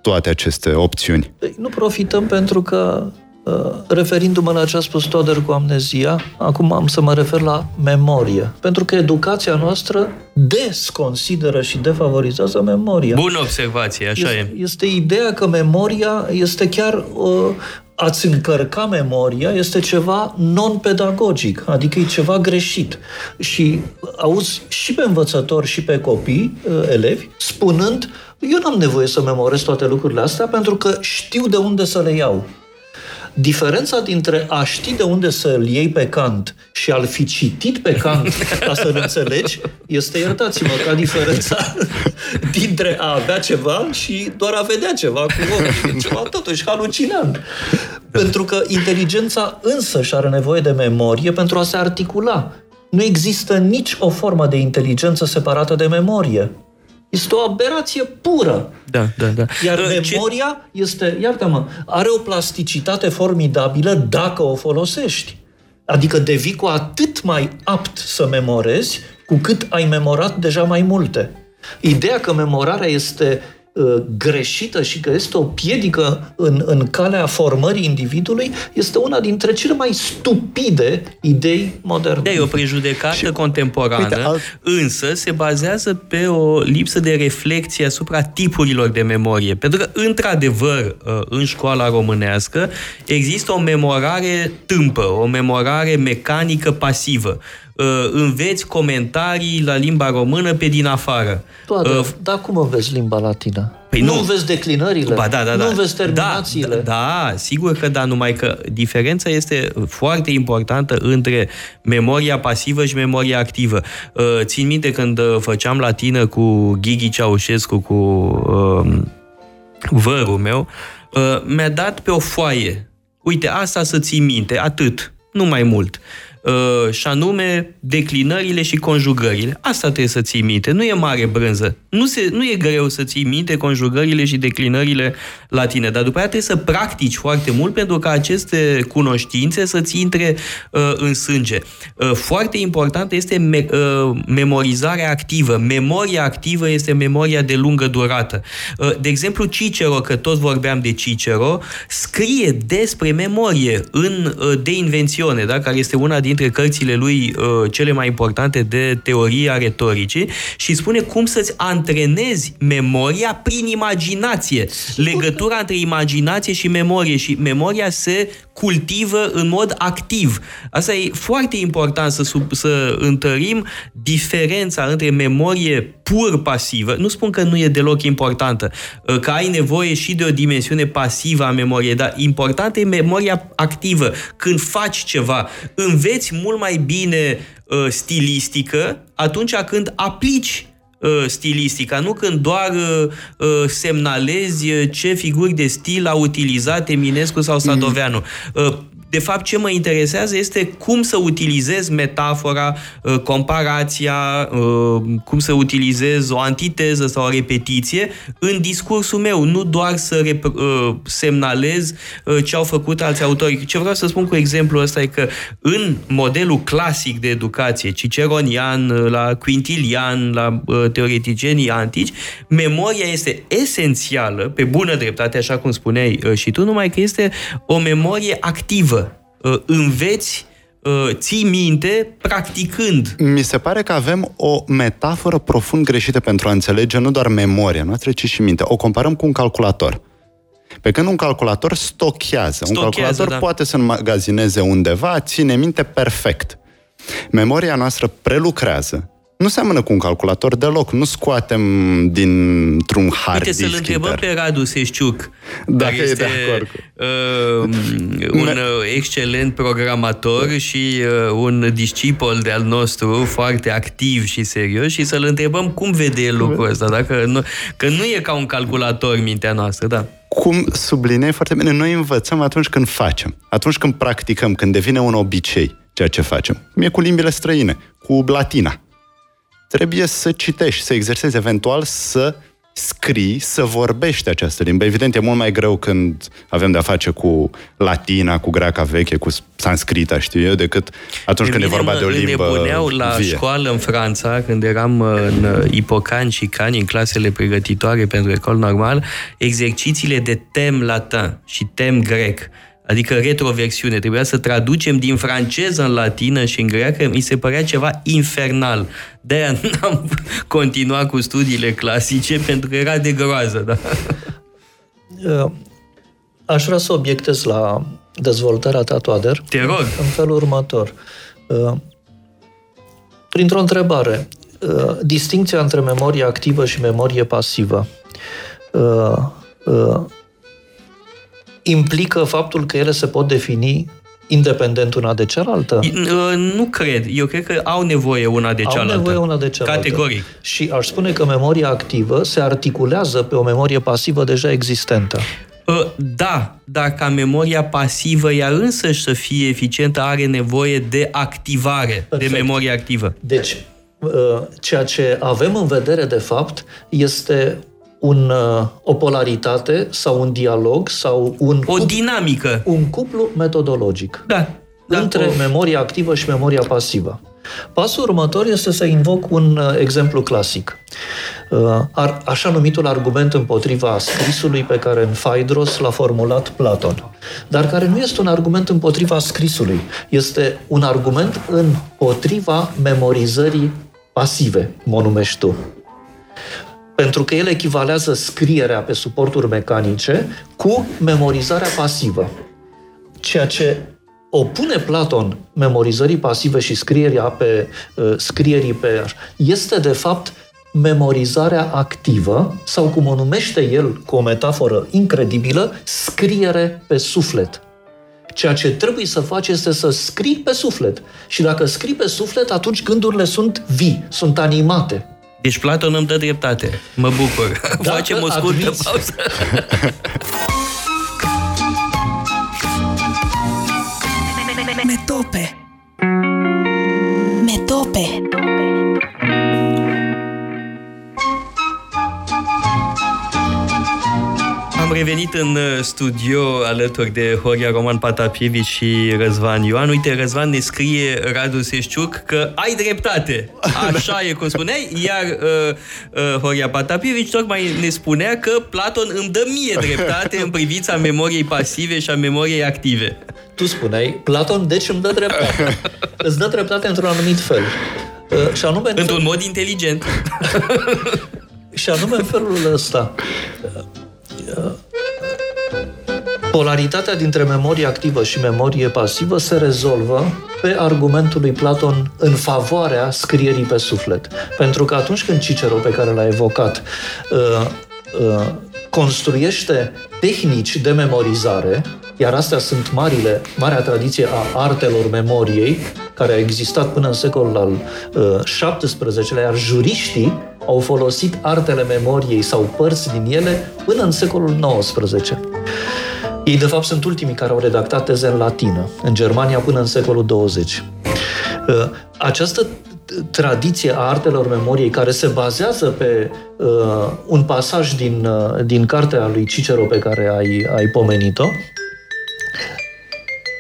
toate aceste opțiuni. Păi, Nu profităm pentru că, uh, referindu-mă la ce a spus Toder cu amnezia, acum am să mă refer la memorie. Pentru că educația noastră desconsideră și defavorizează memoria. Bună observație, așa este, e. este ideea că memoria este chiar uh, ați încărca memoria este ceva non-pedagogic, adică e ceva greșit. Și auzi și pe învățători și pe copii, uh, elevi, spunând eu n-am nevoie să memorez toate lucrurile astea pentru că știu de unde să le iau. Diferența dintre a ști de unde să-l iei pe Kant și a-l fi citit pe Kant ca să-l înțelegi, este, iertați-mă, ca diferența dintre a avea ceva și doar a vedea ceva cu ochii. E ceva totuși halucinant. Pentru că inteligența însă și are nevoie de memorie pentru a se articula. Nu există nici o formă de inteligență separată de memorie. Este o aberație pură. Da, da, da. Iar Uh, ce- memoria este, iartă-mă, are o plasticitate formidabilă dacă o folosești. Adică devii cu atât mai apt să memorezi cu cât ai memorat deja mai multe. Ideea că memorarea este uh, greșită și că este o piedică în, în calea formării individului este una dintre cele mai stupide idei moderne. Da, e o prejudecată și, contemporană, uite, uite, alt- însă se bazează pe o lipsă de reflexie asupra tipurilor de memorie. Pentru că, într-adevăr, uh, în școala românească există o memorare tâmpă, o memorare mecanică pasivă. Uh, Înveți comentarii la limba română pe din afară. Toate. Uh, Dar cum înveți limba latină? Păi nu nu. înveți declinările? Ba, da, da, da. Nu înveți terminațiile? Da, da, sigur că da, numai că diferența este foarte importantă între memoria pasivă și memoria activă. Uh, Țin minte când uh, făceam latină cu Ghighi Ceaușescu, cu uh, vărul meu, uh, mi-a dat pe o foaie. Uite, asta să ții minte, atât, nu mai mult. Uh, și anume declinările și conjugările. Asta trebuie să ții minte. Nu e mare brânză. Nu, se, nu e greu să ții minte conjugările și declinările latine, dar după aia trebuie să practici foarte mult pentru ca aceste cunoștințe să-ți intre uh, în sânge. Uh, foarte important este me- uh, memorizarea activă. Memoria activă este memoria de lungă durată. Uh, de exemplu, Cicero, că tot vorbeam de Cicero, scrie despre memorie în uh, De Invențione, da? care este una dintre cărțile lui uh, cele mai importante de teoria retoricii și spune cum să-ți antrenezi memoria prin imaginație. Legătura între imaginație și memorie și memoria se cultivă în mod activ. Asta e foarte important să, sub, să întărim diferența între memorie pur pasivă, nu spun că nu e deloc importantă, uh, că ai nevoie și de o dimensiune pasivă a memoriei, dar importantă e memoria activă. Când faci ceva, înveți mult mai bine uh, stilistică atunci când aplici uh, stilistica, nu când doar uh, semnalezi ce figuri de stil a utilizat Eminescu sau Sadoveanu. Mm de fapt, ce mă interesează este cum să utilizez metafora, uh, comparația, uh, cum să utilizez o antiteză sau o repetiție în discursul meu, nu doar să rep- uh, semnalez ce au făcut alți autori. Ce vreau să spun cu exemplul ăsta e că în modelul clasic de educație, ciceronian, la quintilian, la teoreticienii antici, memoria este esențială, pe bună dreptate, așa cum spuneai și tu, numai că este o memorie activă Uh, înveți uh, ții minte practicând. Mi se pare că avem o metaforă profund greșită pentru a înțelege nu doar memoria noastră, ci și minte. O comparăm cu un calculator. Pe când un calculator stochează. stochează un calculator da. poate să înmagazineze undeva, ține minte perfect. Memoria noastră prelucrează nu seamănă cu un calculator deloc. Nu scoatem dintr-un hard Uite, să-l întrebăm pe Radu Seșciuc, Dacă care este de acord. Uh, un uh, excelent programator și uh, un discipol de-al nostru foarte activ și serios și să-l întrebăm cum vede lucrul ăsta, dacă nu, că nu e ca un calculator mintea noastră, da. Cum sublinei foarte bine, noi învățăm atunci când facem, atunci când practicăm, când devine un obicei ceea ce facem. Cum e cu limbile străine, cu latina trebuie să citești, să exersezi, eventual să scrii, să vorbești această limbă. Evident, e mult mai greu când avem de-a face cu latina, cu greaca veche, cu sanscrita, știu eu, decât atunci când e vorba de o limbă la vie. școală în Franța, când eram în Ipocan și Cani, în clasele pregătitoare pentru ecol normal, exercițiile de tem latin și tem grec adică retroversiune. Trebuia să traducem din franceză în latină și în greacă. Mi se părea ceva infernal. De-aia n-am continuat cu studiile clasice, pentru că era de groază. Da? Uh, aș vrea să obiectez la dezvoltarea ta, Toader. Te rog. În felul următor. Uh, printr-o întrebare. Uh, distinția între memorie activă și memorie pasivă implică faptul că ele se pot defini independent una de cealaltă? Uh, nu cred. Eu cred că au nevoie una de cealaltă. Au nevoie una de cealaltă. Categoric. Și aș spune că memoria activă se articulează pe o memorie pasivă deja existentă. Uh, da, dar ca memoria pasivă ea însăși să fie eficientă are nevoie de activare, Perfect. de memorie activă. Deci, uh, ceea ce avem în vedere de fapt este un, uh, o polaritate sau un dialog sau un... O cuplu, dinamică. Un cuplu metodologic. Da. da între o... memoria activă și memoria pasivă. Pasul următor este să invoc un uh, exemplu clasic. Uh, ar, așa numitul argument împotriva scrisului pe care în Phaedros l-a formulat Platon. Dar care nu este un argument împotriva scrisului. Este un argument împotriva memorizării pasive, mă numești tu pentru că el echivalează scrierea pe suporturi mecanice cu memorizarea pasivă. Ceea ce opune Platon memorizării pasive și scrierea pe, uh, scrierii pe este de fapt memorizarea activă sau cum o numește el cu o metaforă incredibilă, scriere pe suflet. Ceea ce trebuie să faci este să scrii pe suflet. Și dacă scrii pe suflet, atunci gândurile sunt vii, sunt animate. Deci Platon îmi dă dreptate. Mă bucur. Dacă Facem o scurtă admiți. pauză. Metope. Metope. Revenit în uh, studio alături de Horia Roman Patapievici și Răzvan Ioan. Uite, Răzvan ne scrie Radu Seșciuc că ai dreptate. Așa e cum spuneai, iar uh, uh, Horia Patapievici tocmai ne spunea că Platon îmi dă mie dreptate în privința memoriei pasive și a memoriei active. Tu spuneai, Platon deci îmi dă dreptate. Îți dă dreptate într-un anumit fel. Uh, și anume, Într-un mod inteligent. și anume în felul ăsta Polaritatea dintre memorie activă și memorie pasivă se rezolvă pe argumentul lui Platon în favoarea scrierii pe suflet. Pentru că atunci când Cicero, pe care l-a evocat, uh, uh, construiește tehnici de memorizare, iar astea sunt marile, marea tradiție a artelor memoriei, care a existat până în secolul al XVII-lea, iar juriștii au folosit artele memoriei sau părți din ele până în secolul XIX. Ei, de fapt, sunt ultimii care au redactat teze în latină, în Germania până în secolul 20. Uh, această tradiție a artelor memoriei care se bazează pe uh, un pasaj din, uh, din cartea lui Cicero pe care ai, ai pomenit-o,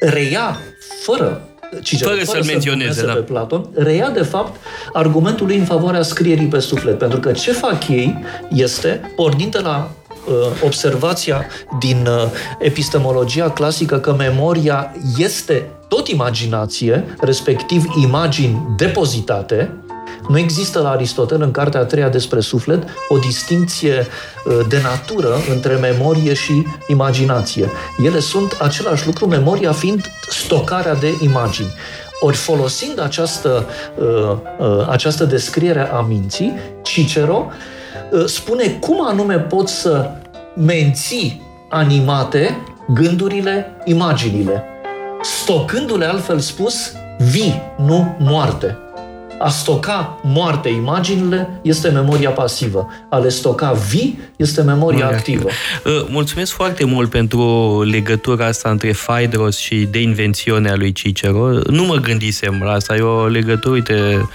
reia fără Cicero, fără, fără să-l menționeze, da. pe Platon, reia de fapt argumentul lui în favoarea scrierii pe suflet, pentru că ce fac ei este, pornind de la Uh, observația din uh, epistemologia clasică că memoria este tot imaginație, respectiv imagini depozitate, nu există la Aristotel, în Cartea a treia despre suflet, o distinție uh, de natură între memorie și imaginație. Ele sunt același lucru, memoria fiind stocarea de imagini. Ori folosind această, această descriere a minții, Cicero Uh, spune cum anume poți să menții animate gândurile, imaginile, stocându-le, altfel spus, vii, nu moarte. A stoca moarte imaginile este memoria pasivă. A le stoca vii este memoria activă. activă. Uh, mulțumesc foarte mult pentru legătura asta între Phaedros și de invențiunea lui Cicero. Nu mă gândisem la asta. E o legătură, uite,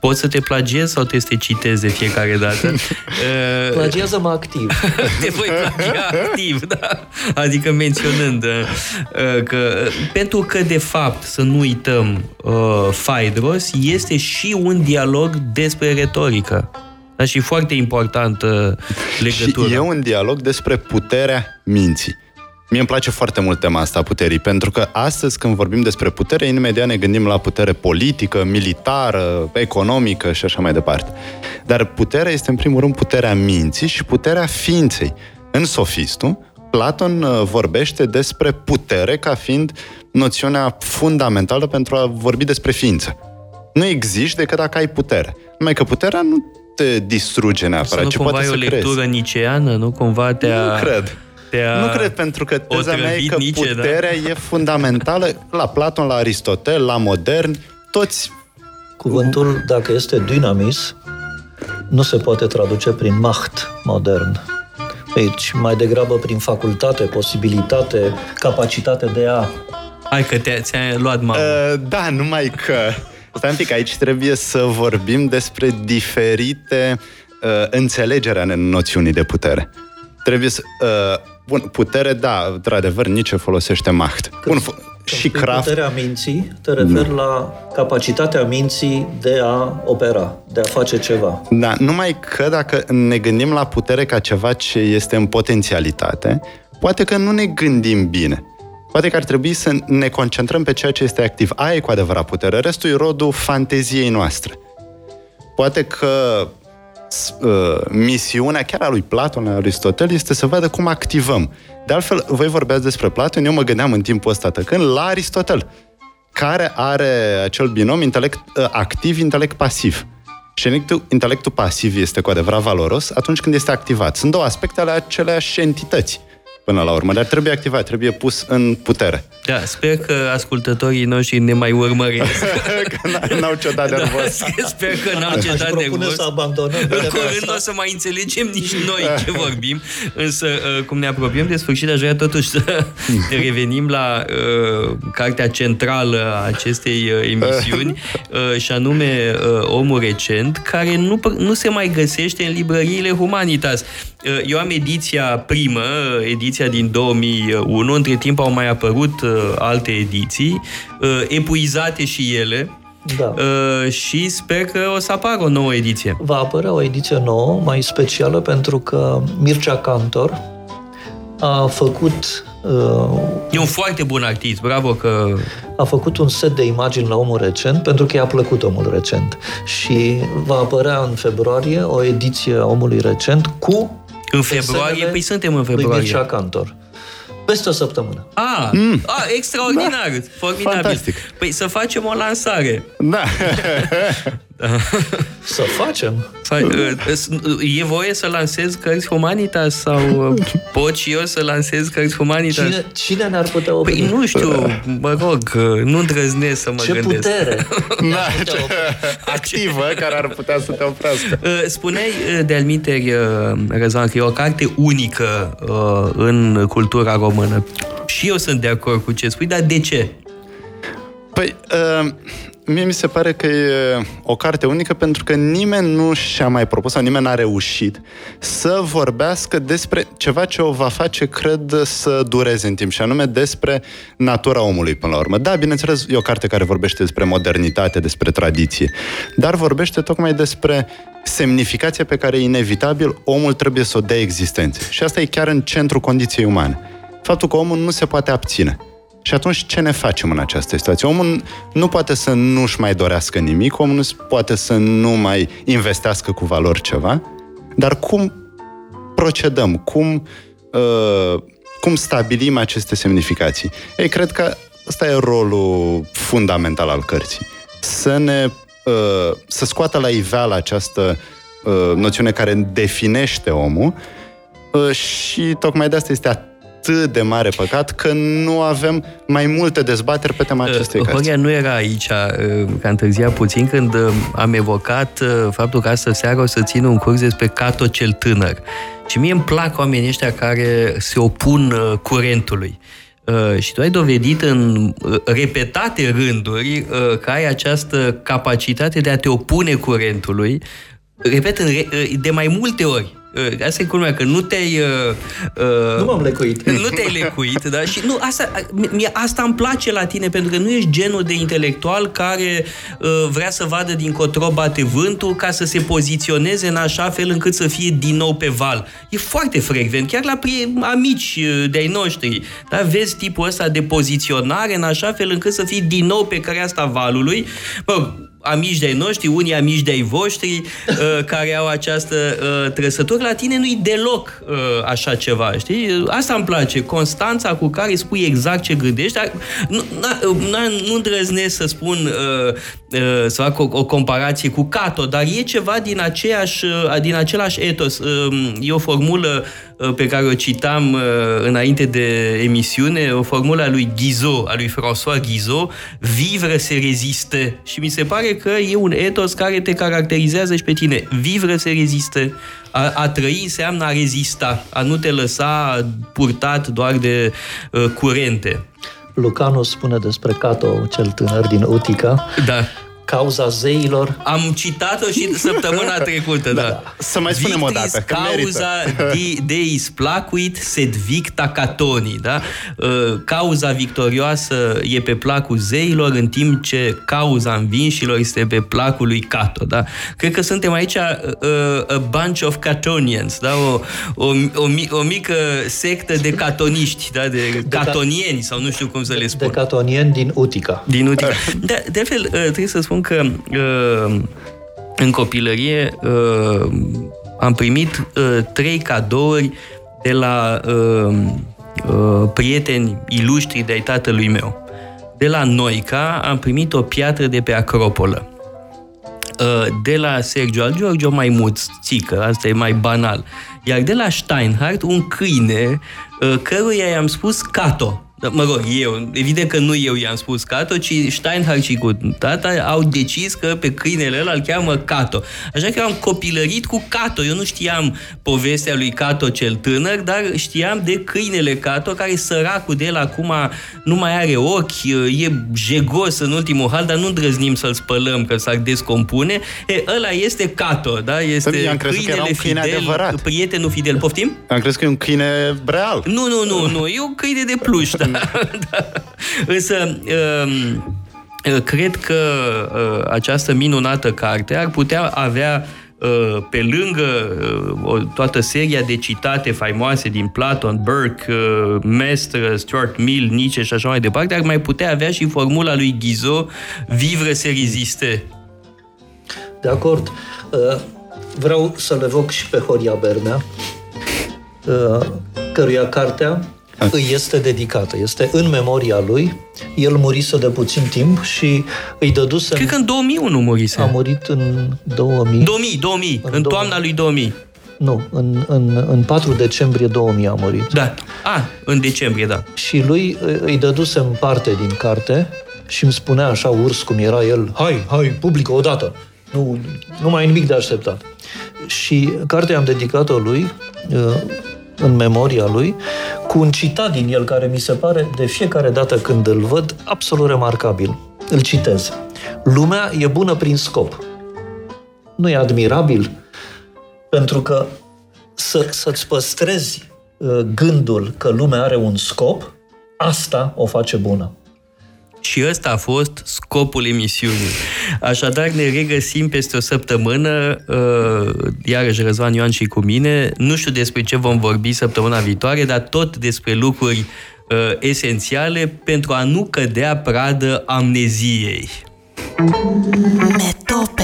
Poți să te plagiezi sau trebuie să te citezi de fiecare dată? Uh, Plagiază-mă activ. te voi plagia activ, da. Adică menționând uh, că pentru că, de fapt, să nu uităm, uh, Phaedros este și un dialog despre retorică. Da, și foarte importantă legătură. Și e un dialog despre puterea minții. Mie îmi place foarte mult tema asta a puterii, pentru că astăzi când vorbim despre putere, imediat ne gândim la putere politică, militară, economică și așa mai departe. Dar puterea este în primul rând puterea minții și puterea ființei. În sofistul, Platon uh, vorbește despre putere ca fiind noțiunea fundamentală pentru a vorbi despre ființă. Nu există decât dacă ai putere. Numai că puterea nu te distruge neapărat, ci poate să crezi. o lectură niceană, nu cumva te-a... Nu cred te-a Nu cred, pentru că teza mea e că Nietzsche, da? puterea da? e fundamentală la Platon, la Aristotel, la modern, toți... Cuvântul, dacă este dynamis, nu se poate traduce prin macht modern. Aici, mai degrabă prin facultate, posibilitate, capacitate de a... Hai că te, ți-ai luat mamă. Uh, da, numai că... Stai un pic, aici trebuie să vorbim despre diferite uh, înțelegeri ale noțiunii de putere. Trebuie să... Uh, Bun, putere, da, într-adevăr, nici folosește macht. Când, Bun, f- și craft... puterea minții, te referi mm. la capacitatea minții de a opera, de a face ceva. Da, numai că dacă ne gândim la putere ca ceva ce este în potențialitate, poate că nu ne gândim bine. Poate că ar trebui să ne concentrăm pe ceea ce este activ. Aia e cu adevărat putere. Restul e rodul fanteziei noastre. Poate că uh, misiunea chiar a lui Platon, a Aristotel, este să vadă cum activăm. De altfel, voi vorbeați despre Platon, eu mă gândeam în timpul ăsta tăcând la Aristotel, care are acel binom intelect uh, activ, intelect pasiv. Și intelectul, intelectul pasiv este cu adevărat valoros atunci când este activat. Sunt două aspecte ale aceleași șentități până la urmă, dar trebuie activat, trebuie pus în putere. Da, sper că ascultătorii noștri ne mai urmăresc. că n-au cedat de nervos. Da, sper că n-au cedat de nervos. să abandonăm. Curând o să mai înțelegem nici noi ce vorbim, însă uh, cum ne apropiem de sfârșit, aș vrea totuși să revenim la uh, cartea centrală a acestei uh, emisiuni, uh, și anume uh, Omul Recent, care nu, nu se mai găsește în librăriile Humanitas. Uh, eu am ediția primă, ediția din 2001, între timp au mai apărut uh, alte ediții, uh, epuizate și ele, da. Uh, și sper că o să apară o nouă ediție. Va apărea o ediție nouă, mai specială, pentru că Mircea Cantor a făcut... Uh, e un foarte bun artist, bravo că... A făcut un set de imagini la omul recent, pentru că i-a plăcut omul recent. Și va apărea în februarie o ediție a omului recent cu în februarie? Păi suntem în februarie. Lui Mircea Cantor Peste o săptămână. A, mm. a extraordinar, da. formidabil. Fantastic. Păi să facem o lansare. Da. Să facem. E voie să lansez cărți Humanitas sau uh, pot și eu să lansez cărți Humanitas? Cine, cine ne-ar putea opri? Păi nu știu, mă rog, nu îndrăznesc să mă Ce gândesc. putere! da ce activă care ar putea să te oprească. Uh, spuneai uh, de almiteri, Răzvan, că e o carte unică în cultura română. Și eu sunt de acord cu ce spui, dar de ce? Păi, uh, mie mi se pare că e o carte unică pentru că nimeni nu și-a mai propus sau nimeni n-a reușit să vorbească despre ceva ce o va face, cred, să dureze în timp și anume despre natura omului până la urmă. Da, bineînțeles, e o carte care vorbește despre modernitate, despre tradiție, dar vorbește tocmai despre semnificația pe care inevitabil omul trebuie să o dea existențe. Și asta e chiar în centrul condiției umane. Faptul că omul nu se poate abține și atunci ce ne facem în această situație? Omul nu poate să nu-și mai dorească nimic, omul nu poate să nu mai investească cu valori ceva, dar cum procedăm? Cum, uh, cum stabilim aceste semnificații? Ei, cred că ăsta e rolul fundamental al cărții. Să ne uh, să scoată la iveală această uh, noțiune care definește omul uh, și tocmai de asta este atât atât de mare păcat că nu avem mai multe dezbateri pe tema acestei uh, cărți. Horia nu era aici, uh, că întârzia puțin, când uh, am evocat faptul că astă seară o să țin un curs despre Cato cel tânăr. Și mie îmi plac oamenii ăștia care se opun curentului. și tu ai dovedit în repetate rânduri că ai această capacitate de a te opune curentului, repet, de mai multe ori. Uh, asta e culmea, că nu te-ai... Uh, uh, nu m-am lecuit. Nu te-ai lecuit, da? Și nu, asta, mie, asta îmi place la tine, pentru că nu ești genul de intelectual care uh, vrea să vadă din cotro bate vântul ca să se poziționeze în așa fel încât să fie din nou pe val. E foarte frecvent, chiar la pri- amici uh, de-ai noștri. Da? Vezi tipul ăsta de poziționare în așa fel încât să fii din nou pe creasta valului. Bă, amici de-ai noștri, unii amici de-ai voștri uh, care au această uh, trăsătură. La tine nu-i deloc uh, așa ceva, știi? Asta îmi place, constanța cu care spui exact ce gândești. Dar nu, na, nu îndrăznesc să spun, uh, uh, să fac o, o comparație cu Cato, dar e ceva din, aceeași, uh, din același etos. Uh, e o formulă uh, pe care o citam uh, înainte de emisiune, o formulă a lui Guizot, a lui François Guizot, vivre se reziste. Și mi se pare că e un etos care te caracterizează și pe tine. Vivre se reziste. A, a trăi înseamnă a rezista, a nu te lăsa purtat doar de uh, curente. Lucanu spune despre Cato, cel tânăr din Utica, da cauza zeilor. Am citat-o și săptămâna trecută, da. da. Să mai spunem Victris o dată, că cauza de, deis placuit sed victa catoni, da? Uh, cauza victorioasă e pe placul zeilor, în timp ce cauza învinșilor este pe placul lui Cato, da? Cred că suntem aici uh, a bunch of catonians, da? O, o, o, o mică sectă de catoniști, da? De, de catonieni, sau nu știu cum să le spun. De catonieni din Utica. Din Utica. De, de altfel, uh, trebuie să spun spun că uh, în copilărie uh, am primit uh, trei cadouri de la prieteni ilustri de-ai tatălui meu. De la Noica am primit o piatră de pe Acropolă. De la Sergio al Giorgio o maimuțică, asta e mai banal. Iar de la Steinhardt un câine căruia i-am spus Cato. Da, mă rog, eu, evident că nu eu i-am spus Cato, ci Steinhardt și cu tata au decis că pe câinele ăla îl cheamă Cato. Așa că eu am copilărit cu Cato. Eu nu știam povestea lui Cato cel tânăr, dar știam de câinele Cato, care săracul de el acum nu mai are ochi, e jegos în ultimul hal, dar nu îndrăznim să-l spălăm, că s-ar descompune. E, ăla este Cato, da? Este câinele că era un câine fidel, adevărat. prietenul fidel. Poftim? Am crezut că e un câine real. Nu, nu, nu, nu. E un câine de pluș, da. da. Însă, um, cred că uh, această minunată carte ar putea avea uh, pe lângă uh, o, toată seria de citate faimoase din Platon, Burke, Mestre, Stuart Mill, Nietzsche și așa mai departe, ar mai putea avea și formula lui Ghizo, vivre se reziste. De acord. Vreau să le evoc și pe Horia Bernea, căruia cartea îi este dedicată. Este în memoria lui. El murise de puțin timp și îi dăduse... Cred că în 2001 murise. A murit în 2000. 2000, 2000, în, în toamna lui 2000. Nu, în, în, în 4 decembrie 2000 a murit. Da. A, în decembrie, da. Și lui îi dădusem parte din carte și îmi spunea așa urs cum era el, hai, hai, publică odată. Nu, nu mai e nimic de așteptat. Și cartea am dedicat-o lui, uh, în memoria lui, cu un citat din el care mi se pare, de fiecare dată când îl văd, absolut remarcabil. Îl citez. Lumea e bună prin scop. Nu e admirabil? Pentru că să, să-ți păstrezi uh, gândul că lumea are un scop, asta o face bună. Și ăsta a fost scopul emisiunii. Așadar, ne regăsim peste o săptămână, uh, iarăși Răzvan Ioan și cu mine. Nu știu despre ce vom vorbi săptămâna viitoare, dar tot despre lucruri uh, esențiale pentru a nu cădea pradă amneziei. Metop